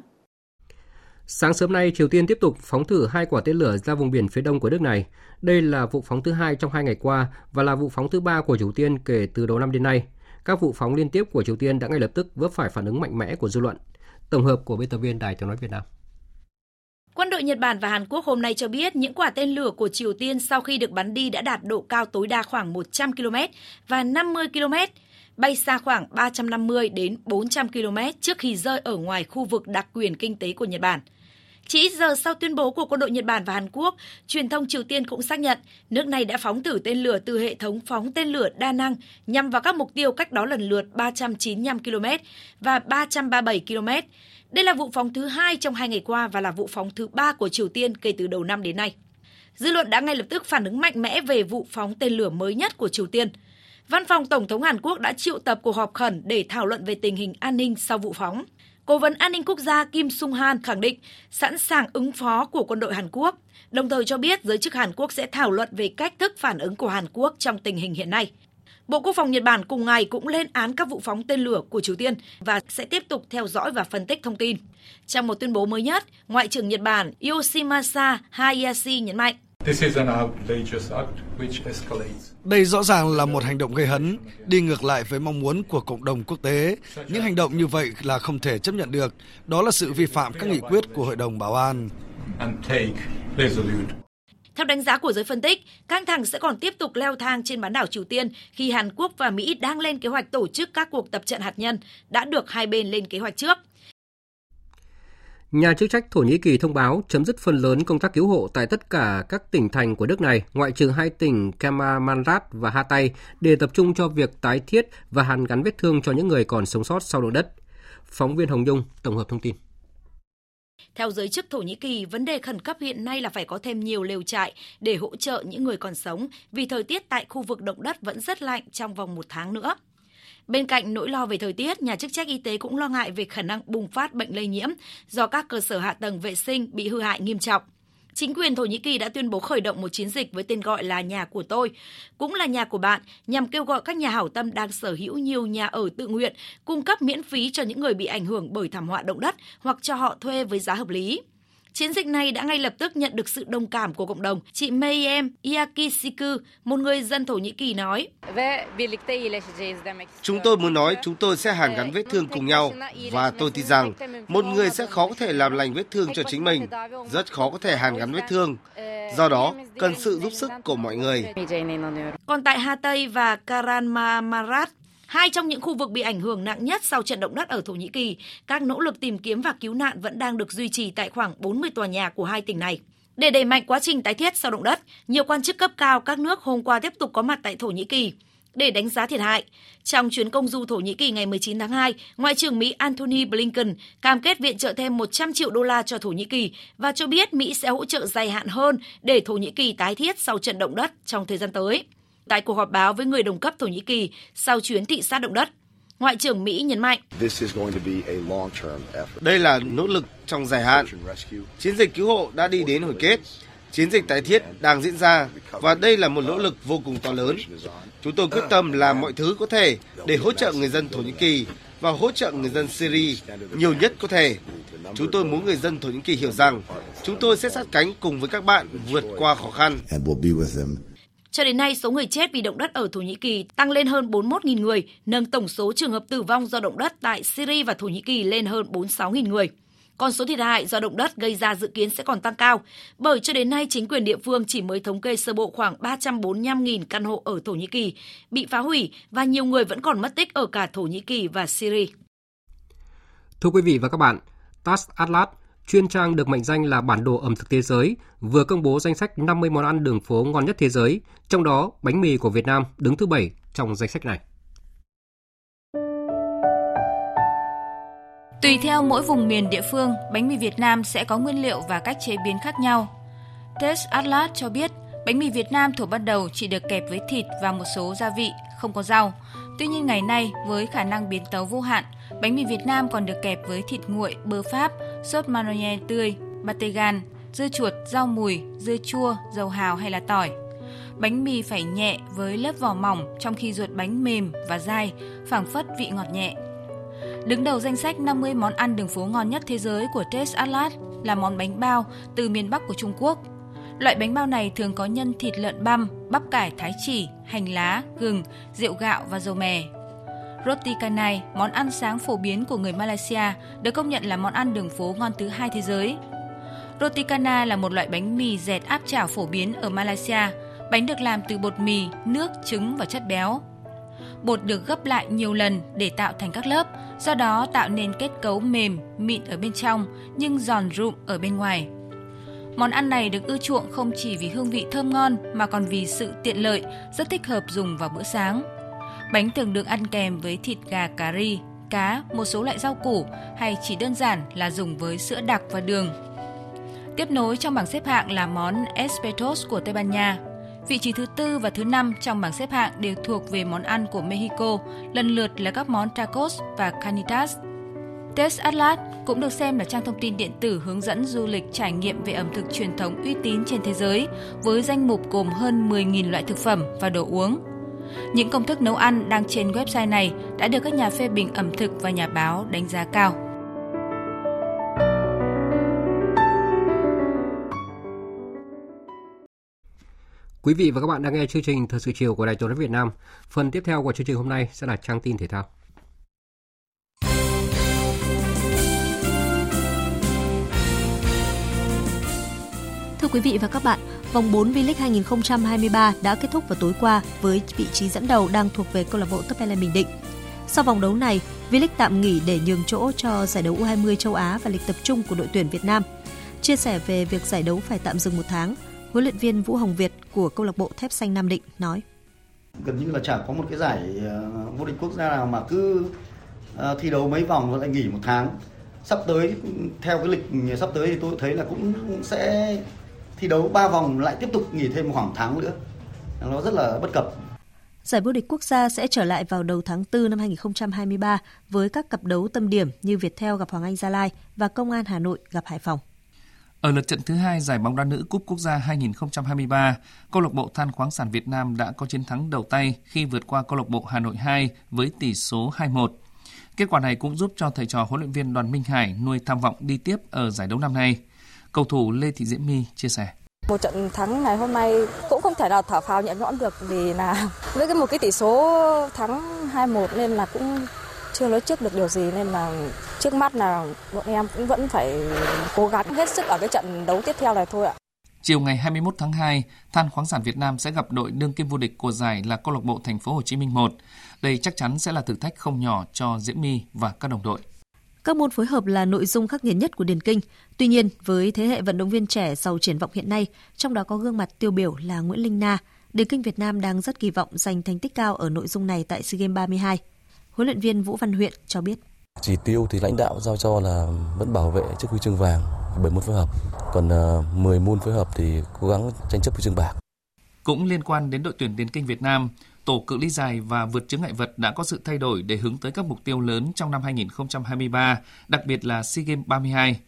[SPEAKER 1] Sáng sớm nay, Triều Tiên tiếp tục phóng thử hai quả tên lửa ra vùng biển phía đông của nước này. Đây là vụ phóng thứ hai trong hai ngày qua và là vụ phóng thứ ba của Triều Tiên kể từ đầu năm đến nay. Các vụ phóng liên tiếp của Triều Tiên đã ngay lập tức vấp phải phản ứng mạnh mẽ của dư luận. Tổng hợp của biên tập viên Đài Tiếng nói Việt Nam.
[SPEAKER 38] Quân đội Nhật Bản và Hàn Quốc hôm nay cho biết những quả tên lửa của Triều Tiên sau khi được bắn đi đã đạt độ cao tối đa khoảng 100 km và 50 km, bay xa khoảng 350 đến 400 km trước khi rơi ở ngoài khu vực đặc quyền kinh tế của Nhật Bản. Chỉ ít giờ sau tuyên bố của quân đội Nhật Bản và Hàn Quốc, truyền thông Triều Tiên cũng xác nhận nước này đã phóng thử tên lửa từ hệ thống phóng tên lửa đa năng nhằm vào các mục tiêu cách đó lần lượt 395 km và 337 km. Đây là vụ phóng thứ hai trong hai ngày qua và là vụ phóng thứ ba của Triều Tiên kể từ đầu năm đến nay. Dư luận đã ngay lập tức phản ứng mạnh mẽ về vụ phóng tên lửa mới nhất của Triều Tiên. Văn phòng Tổng thống Hàn Quốc đã triệu tập cuộc họp khẩn để thảo luận về tình hình an ninh sau vụ phóng. Cố vấn an ninh quốc gia Kim Sung Han khẳng định sẵn sàng ứng phó của quân đội Hàn Quốc, đồng thời cho biết giới chức Hàn Quốc sẽ thảo luận về cách thức phản ứng của Hàn Quốc trong tình hình hiện nay. Bộ Quốc phòng Nhật Bản cùng ngày cũng lên án các vụ phóng tên lửa của Triều Tiên và sẽ tiếp tục theo dõi và phân tích thông tin. Trong một tuyên bố mới nhất, Ngoại trưởng Nhật Bản Yoshimasa Hayashi nhấn mạnh
[SPEAKER 39] đây rõ ràng là một hành động gây hấn, đi ngược lại với mong muốn của cộng đồng quốc tế. Những hành động như vậy là không thể chấp nhận được. Đó là sự vi phạm các nghị quyết của Hội đồng Bảo an.
[SPEAKER 38] Theo đánh giá của giới phân tích, căng thẳng sẽ còn tiếp tục leo thang trên bán đảo Triều Tiên khi Hàn Quốc và Mỹ đang lên kế hoạch tổ chức các cuộc tập trận hạt nhân đã được hai bên lên kế hoạch trước.
[SPEAKER 1] Nhà chức trách Thổ Nhĩ Kỳ thông báo chấm dứt phần lớn công tác cứu hộ tại tất cả các tỉnh thành của nước này, ngoại trừ hai tỉnh Kamamanrat và Hatay, để tập trung cho việc tái thiết và hàn gắn vết thương cho những người còn sống sót sau động đất. Phóng viên Hồng Dung tổng hợp thông tin.
[SPEAKER 38] Theo giới chức Thổ Nhĩ Kỳ, vấn đề khẩn cấp hiện nay là phải có thêm nhiều lều trại để hỗ trợ những người còn sống vì thời tiết tại khu vực động đất vẫn rất lạnh trong vòng một tháng nữa. Bên cạnh nỗi lo về thời tiết, nhà chức trách y tế cũng lo ngại về khả năng bùng phát bệnh lây nhiễm do các cơ sở hạ tầng vệ sinh bị hư hại nghiêm trọng. Chính quyền Thổ Nhĩ Kỳ đã tuyên bố khởi động một chiến dịch với tên gọi là Nhà của tôi, cũng là nhà của bạn, nhằm kêu gọi các nhà hảo tâm đang sở hữu nhiều nhà ở tự nguyện cung cấp miễn phí cho những người bị ảnh hưởng bởi thảm họa động đất hoặc cho họ thuê với giá hợp lý. Chiến dịch này đã ngay lập tức nhận được sự đồng cảm của cộng đồng. Chị Mayem Iakisiku, một người dân Thổ Nhĩ Kỳ nói.
[SPEAKER 40] Chúng tôi muốn nói chúng tôi sẽ hàn gắn vết thương cùng nhau và tôi tin rằng một người sẽ khó có thể làm lành vết thương cho chính mình, rất khó có thể hàn gắn vết thương. Do đó, cần sự giúp sức của mọi người.
[SPEAKER 38] Còn tại Hà Tây và Karanmamarat, hai trong những khu vực bị ảnh hưởng nặng nhất sau trận động đất ở Thổ Nhĩ Kỳ. Các nỗ lực tìm kiếm và cứu nạn vẫn đang được duy trì tại khoảng 40 tòa nhà của hai tỉnh này. Để đẩy mạnh quá trình tái thiết sau động đất, nhiều quan chức cấp cao các nước hôm qua tiếp tục có mặt tại Thổ Nhĩ Kỳ để đánh giá thiệt hại. Trong chuyến công du Thổ Nhĩ Kỳ ngày 19 tháng 2, Ngoại trưởng Mỹ Antony Blinken cam kết viện trợ thêm 100 triệu đô la cho Thổ Nhĩ Kỳ và cho biết Mỹ sẽ hỗ trợ dài hạn hơn để Thổ Nhĩ Kỳ tái thiết sau trận động đất trong thời gian tới. Tại cuộc họp báo với người đồng cấp Thổ Nhĩ Kỳ sau chuyến thị sát động đất, Ngoại trưởng Mỹ nhấn mạnh.
[SPEAKER 40] Đây là nỗ lực trong dài hạn. Chiến dịch cứu hộ đã đi đến hồi kết. Chiến dịch tái thiết đang diễn ra và đây là một nỗ lực vô cùng to lớn. Chúng tôi quyết tâm làm mọi thứ có thể để hỗ trợ người dân Thổ Nhĩ Kỳ và hỗ trợ người dân Syria nhiều nhất có thể. Chúng tôi muốn người dân Thổ Nhĩ Kỳ hiểu rằng chúng tôi sẽ sát cánh cùng với các bạn vượt qua khó khăn.
[SPEAKER 38] Cho đến nay, số người chết vì động đất ở Thổ Nhĩ Kỳ tăng lên hơn 41.000 người, nâng tổng số trường hợp tử vong do động đất tại Syria và Thổ Nhĩ Kỳ lên hơn 46.000 người. Còn số thiệt hại do động đất gây ra dự kiến sẽ còn tăng cao, bởi cho đến nay chính quyền địa phương chỉ mới thống kê sơ bộ khoảng 345.000 căn hộ ở Thổ Nhĩ Kỳ bị phá hủy và nhiều người vẫn còn mất tích ở cả Thổ Nhĩ Kỳ và Syria.
[SPEAKER 1] Thưa quý vị và các bạn, TASS Atlas chuyên trang được mệnh danh là bản đồ ẩm thực thế giới, vừa công bố danh sách 50 món ăn đường phố ngon nhất thế giới, trong đó bánh mì của Việt Nam đứng thứ 7 trong danh sách này.
[SPEAKER 41] Tùy theo mỗi vùng miền địa phương, bánh mì Việt Nam sẽ có nguyên liệu và cách chế biến khác nhau. Test Atlas cho biết, bánh mì Việt Nam thủ ban đầu chỉ được kẹp với thịt và một số gia vị, không có rau. Tuy nhiên ngày nay, với khả năng biến tấu vô hạn, bánh mì Việt Nam còn được kẹp với thịt nguội, bơ Pháp, sốt mayonnaise tươi, pate gan, dưa chuột, rau mùi, dưa chua, dầu hào hay là tỏi. Bánh mì phải nhẹ với lớp vỏ mỏng trong khi ruột bánh mềm và dai, phảng phất vị ngọt nhẹ. Đứng đầu danh sách 50 món ăn đường phố ngon nhất thế giới của Taste Atlas là món bánh bao từ miền Bắc của Trung Quốc. Loại bánh bao này thường có nhân thịt lợn băm, bắp cải thái chỉ, hành lá, gừng, rượu gạo và dầu mè. Roti canai, món ăn sáng phổ biến của người Malaysia, được công nhận là món ăn đường phố ngon thứ hai thế giới. Roti canai là một loại bánh mì dẹt áp chảo phổ biến ở Malaysia. Bánh được làm từ bột mì, nước, trứng và chất béo. Bột được gấp lại nhiều lần để tạo thành các lớp, do đó tạo nên kết cấu mềm, mịn ở bên trong nhưng giòn rụm ở bên ngoài. Món ăn này được ưa chuộng không chỉ vì hương vị thơm ngon mà còn vì sự tiện lợi, rất thích hợp dùng vào bữa sáng. Bánh thường được ăn kèm với thịt gà cà ri, cá, một số loại rau củ hay chỉ đơn giản là dùng với sữa đặc và đường. Tiếp nối trong bảng xếp hạng là món espetos của Tây Ban Nha. Vị trí thứ tư và thứ năm trong bảng xếp hạng đều thuộc về món ăn của Mexico, lần lượt là các món tacos và canitas. Test Atlas cũng được xem là trang thông tin điện tử hướng dẫn du lịch trải nghiệm về ẩm thực truyền thống uy tín trên thế giới, với danh mục gồm hơn 10.000 loại thực phẩm và đồ uống. Những công thức nấu ăn đang trên website này đã được các nhà phê bình ẩm thực và nhà báo đánh giá cao.
[SPEAKER 1] Quý vị và các bạn đang nghe chương trình Thời sự chiều của Đài Truyền hình Việt Nam. Phần tiếp theo của chương trình hôm nay sẽ là trang tin thể thao.
[SPEAKER 26] Quý vị và các bạn, vòng 4 V-League 2023 đã kết thúc vào tối qua với vị trí dẫn đầu đang thuộc về câu lạc bộ Top Bình Định. Sau vòng đấu này, V-League tạm nghỉ để nhường chỗ cho giải đấu U20 châu Á và lịch tập trung của đội tuyển Việt Nam. Chia sẻ về việc giải đấu phải tạm dừng một tháng, huấn luyện viên Vũ Hồng Việt của câu lạc bộ Thép Xanh Nam Định nói:
[SPEAKER 42] Gần như là chả có một cái giải ờ, vô địch quốc gia nào mà cứ ờ, thi đấu mấy vòng rồi lại nghỉ một tháng. Sắp tới theo cái lịch sắp tới thì tôi thấy là cũng sẽ thi đấu 3 vòng lại tiếp tục nghỉ thêm khoảng tháng nữa. Nó rất là bất cập.
[SPEAKER 26] Giải vô địch quốc gia sẽ trở lại vào đầu tháng 4 năm 2023 với các cặp đấu tâm điểm như Viettel gặp Hoàng Anh Gia Lai và Công an Hà Nội gặp Hải Phòng.
[SPEAKER 43] Ở lượt trận thứ hai giải bóng đá nữ Cúp Quốc gia 2023, câu lạc bộ Than khoáng sản Việt Nam đã có chiến thắng đầu tay khi vượt qua câu lạc bộ Hà Nội 2 với tỷ số 2-1. Kết quả này cũng giúp cho thầy trò huấn luyện viên Đoàn Minh Hải nuôi tham vọng đi tiếp ở giải đấu năm nay. Cầu thủ Lê Thị Diễm My chia sẻ.
[SPEAKER 35] Một trận thắng ngày hôm nay cũng không thể nào thở phào nhẹ nhõm được vì là <laughs> với cái một cái tỷ số thắng 2-1 nên là cũng chưa nói trước được điều gì nên là trước mắt là bọn em cũng vẫn phải cố gắng hết sức ở cái trận đấu tiếp theo này thôi ạ.
[SPEAKER 43] Chiều ngày 21 tháng 2, Than khoáng sản Việt Nam sẽ gặp đội đương kim vô địch của giải là câu lạc bộ Thành phố Hồ Chí Minh 1. Đây chắc chắn sẽ là thử thách không nhỏ cho Diễm My và các đồng đội.
[SPEAKER 26] Các môn phối hợp là nội dung khắc nghiệt nhất của Điền Kinh. Tuy nhiên, với thế hệ vận động viên trẻ giàu triển vọng hiện nay, trong đó có gương mặt tiêu biểu là Nguyễn Linh Na, Điền Kinh Việt Nam đang rất kỳ vọng giành thành tích cao ở nội dung này tại SEA Games 32. Huấn luyện viên Vũ Văn Huyện cho biết.
[SPEAKER 44] Chỉ tiêu thì lãnh đạo giao cho là vẫn bảo vệ chiếc huy chương vàng bởi môn phối hợp. Còn 10 môn phối hợp thì cố gắng tranh chấp huy chương bạc.
[SPEAKER 43] Cũng liên quan đến đội tuyển Điền Kinh Việt Nam, tổ cự ly dài và vượt chướng ngại vật đã có sự thay đổi để hướng tới các mục tiêu lớn trong năm 2023, đặc biệt là SEA Games 32.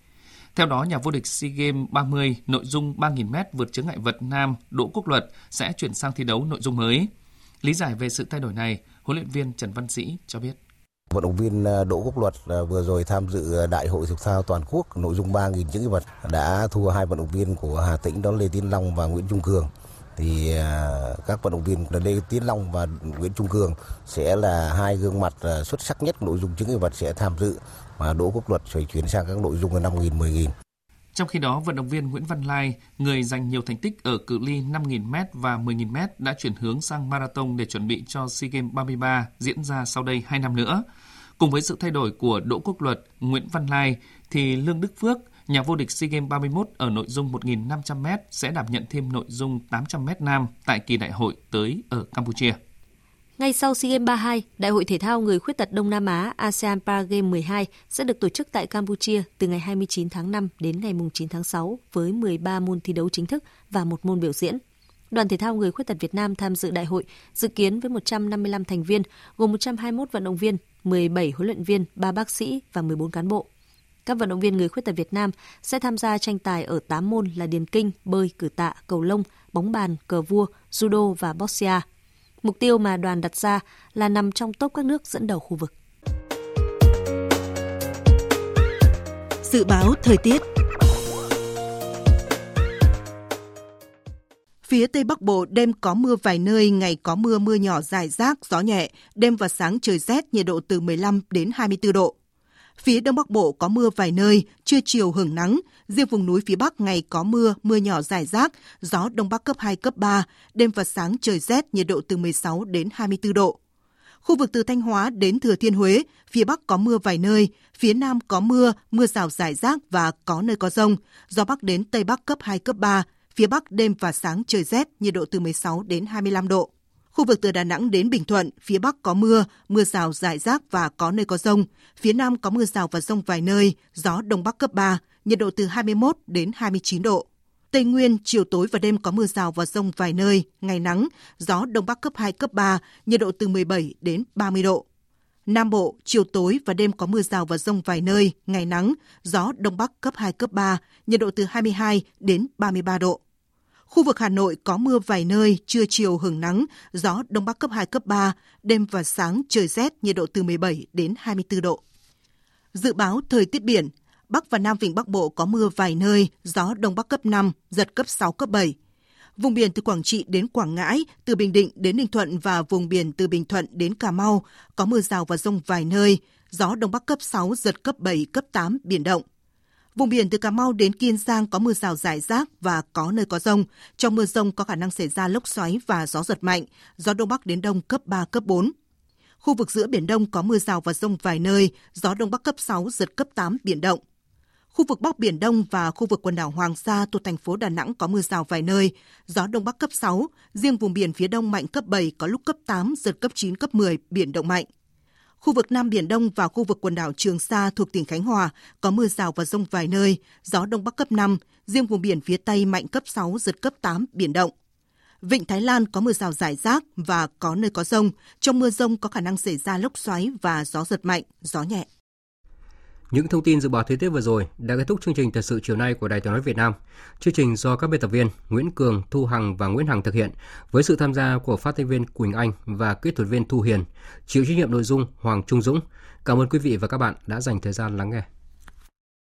[SPEAKER 43] Theo đó, nhà vô địch SEA Games 30 nội dung 3.000m vượt chướng ngại vật nam Đỗ Quốc Luật sẽ chuyển sang thi đấu nội dung mới. Lý giải về sự thay đổi này, huấn luyện viên Trần Văn Sĩ cho biết.
[SPEAKER 45] Vận động viên ờ, Đỗ Quốc Luật ờ, vừa rồi tham dự ờ, Đại hội thể thao toàn quốc nội dung 3.000 chướng ngại vật đã thua hai vận động viên của Hà Tĩnh đó Lê Tiến Long và Nguyễn Trung Cường thì à, các vận động viên là Lê Tiến Long và Nguyễn Trung Cường sẽ là hai gương mặt à, xuất sắc nhất nội dung chứng ngại vật sẽ tham dự và Đỗ Quốc Luật sẽ chuyển sang các nội dung là 5.000, 10.000.
[SPEAKER 43] Trong khi đó, vận động viên Nguyễn Văn Lai, người giành nhiều thành tích ở cự ly 5.000m và 10.000m đã chuyển hướng sang marathon để chuẩn bị cho SEA Games 33 diễn ra sau đây 2 năm nữa. Cùng với sự thay đổi của Đỗ Quốc Luật, Nguyễn Văn Lai, thì Lương Đức Phước, nhà vô địch SEA Games 31 ở nội dung 1.500m sẽ đảm nhận thêm nội dung 800m nam tại kỳ đại hội tới ở Campuchia.
[SPEAKER 26] Ngay sau SEA Games 32, Đại hội thể thao người khuyết tật Đông Nam Á ASEAN Paragame 12 sẽ được tổ chức tại Campuchia từ ngày 29 tháng 5 đến ngày 9 tháng 6 với 13 môn thi đấu chính thức và một môn biểu diễn. Đoàn thể thao người khuyết tật Việt Nam tham dự đại hội dự kiến với 155 thành viên, gồm 121 vận động viên, 17 huấn luyện viên, 3 bác sĩ và 14 cán bộ. Các vận động viên người khuyết tật Việt Nam sẽ tham gia tranh tài ở 8 môn là điền kinh, bơi, cử tạ, cầu lông, bóng bàn, cờ vua, judo và boxia. Mục tiêu mà đoàn đặt ra là nằm trong top các nước dẫn đầu khu vực.
[SPEAKER 33] Dự báo thời tiết Phía Tây Bắc Bộ đêm có mưa vài nơi, ngày có mưa mưa nhỏ dài rác, gió nhẹ, đêm và sáng trời rét, nhiệt độ từ 15 đến 24 độ. Phía Đông Bắc Bộ có mưa vài nơi, trưa chiều hưởng nắng, riêng vùng núi phía Bắc ngày có mưa, mưa nhỏ rải rác, gió Đông Bắc cấp 2, cấp 3, đêm và sáng trời rét, nhiệt độ từ 16 đến 24 độ. Khu vực từ Thanh Hóa đến Thừa Thiên Huế, phía Bắc có mưa vài nơi, phía Nam có mưa, mưa rào rải rác và có nơi có rông, gió Bắc đến Tây Bắc cấp 2, cấp 3, phía Bắc đêm và sáng trời rét, nhiệt độ từ 16 đến 25 độ. Khu vực từ Đà Nẵng đến Bình Thuận, phía Bắc có mưa, mưa rào rải rác và có nơi có rông. Phía Nam có mưa rào và rông vài nơi, gió Đông Bắc cấp 3, nhiệt độ từ 21 đến 29 độ. Tây Nguyên, chiều tối và đêm có mưa rào và rông vài nơi, ngày nắng, gió Đông Bắc cấp 2, cấp 3, nhiệt độ từ 17 đến 30 độ. Nam Bộ, chiều tối và đêm có mưa rào và rông vài nơi, ngày nắng, gió Đông Bắc cấp 2, cấp 3, nhiệt độ từ 22 đến 33 độ. Khu vực Hà Nội có mưa vài nơi, trưa chiều hưởng nắng, gió Đông Bắc cấp 2, cấp 3, đêm và sáng trời rét, nhiệt độ từ 17 đến 24 độ. Dự báo thời tiết biển, Bắc và Nam Vịnh Bắc Bộ có mưa vài nơi, gió Đông Bắc cấp 5, giật cấp 6, cấp 7. Vùng biển từ Quảng Trị đến Quảng Ngãi, từ Bình Định đến Ninh Thuận và vùng biển từ Bình Thuận đến Cà Mau có mưa rào và rông vài nơi, gió Đông Bắc cấp 6, giật cấp 7, cấp 8, biển động. Vùng biển từ Cà Mau đến Kiên Giang có mưa rào rải rác và có nơi có rông. Trong mưa rông có khả năng xảy ra lốc xoáy và gió giật mạnh, gió Đông Bắc đến Đông cấp 3, cấp 4. Khu vực giữa Biển Đông có mưa rào và rông vài nơi, gió Đông Bắc cấp 6, giật cấp 8, biển động. Khu vực Bắc Biển Đông và khu vực quần đảo Hoàng Sa thuộc thành phố Đà Nẵng có mưa rào vài nơi, gió Đông Bắc cấp 6, riêng vùng biển phía Đông mạnh cấp 7, có lúc cấp 8, giật cấp 9, cấp 10, biển động mạnh. Khu vực Nam Biển Đông và khu vực quần đảo Trường Sa thuộc tỉnh Khánh Hòa có mưa rào và rông vài nơi, gió Đông Bắc cấp 5, riêng vùng biển phía Tây mạnh cấp 6, giật cấp 8, biển động. Vịnh Thái Lan có mưa rào rải rác và có nơi có rông. Trong mưa rông có khả năng xảy ra lốc xoáy và gió giật mạnh, gió nhẹ.
[SPEAKER 1] Những thông tin dự báo thời tiết vừa rồi đã kết thúc chương trình thời sự chiều nay của Đài Tiếng nói Việt Nam. Chương trình do các biên tập viên Nguyễn Cường, Thu Hằng và Nguyễn Hằng thực hiện với sự tham gia của phát thanh viên Quỳnh Anh và kỹ thuật viên Thu Hiền, chịu trách nhiệm nội dung Hoàng Trung Dũng. Cảm ơn quý vị và các bạn đã dành thời gian lắng nghe.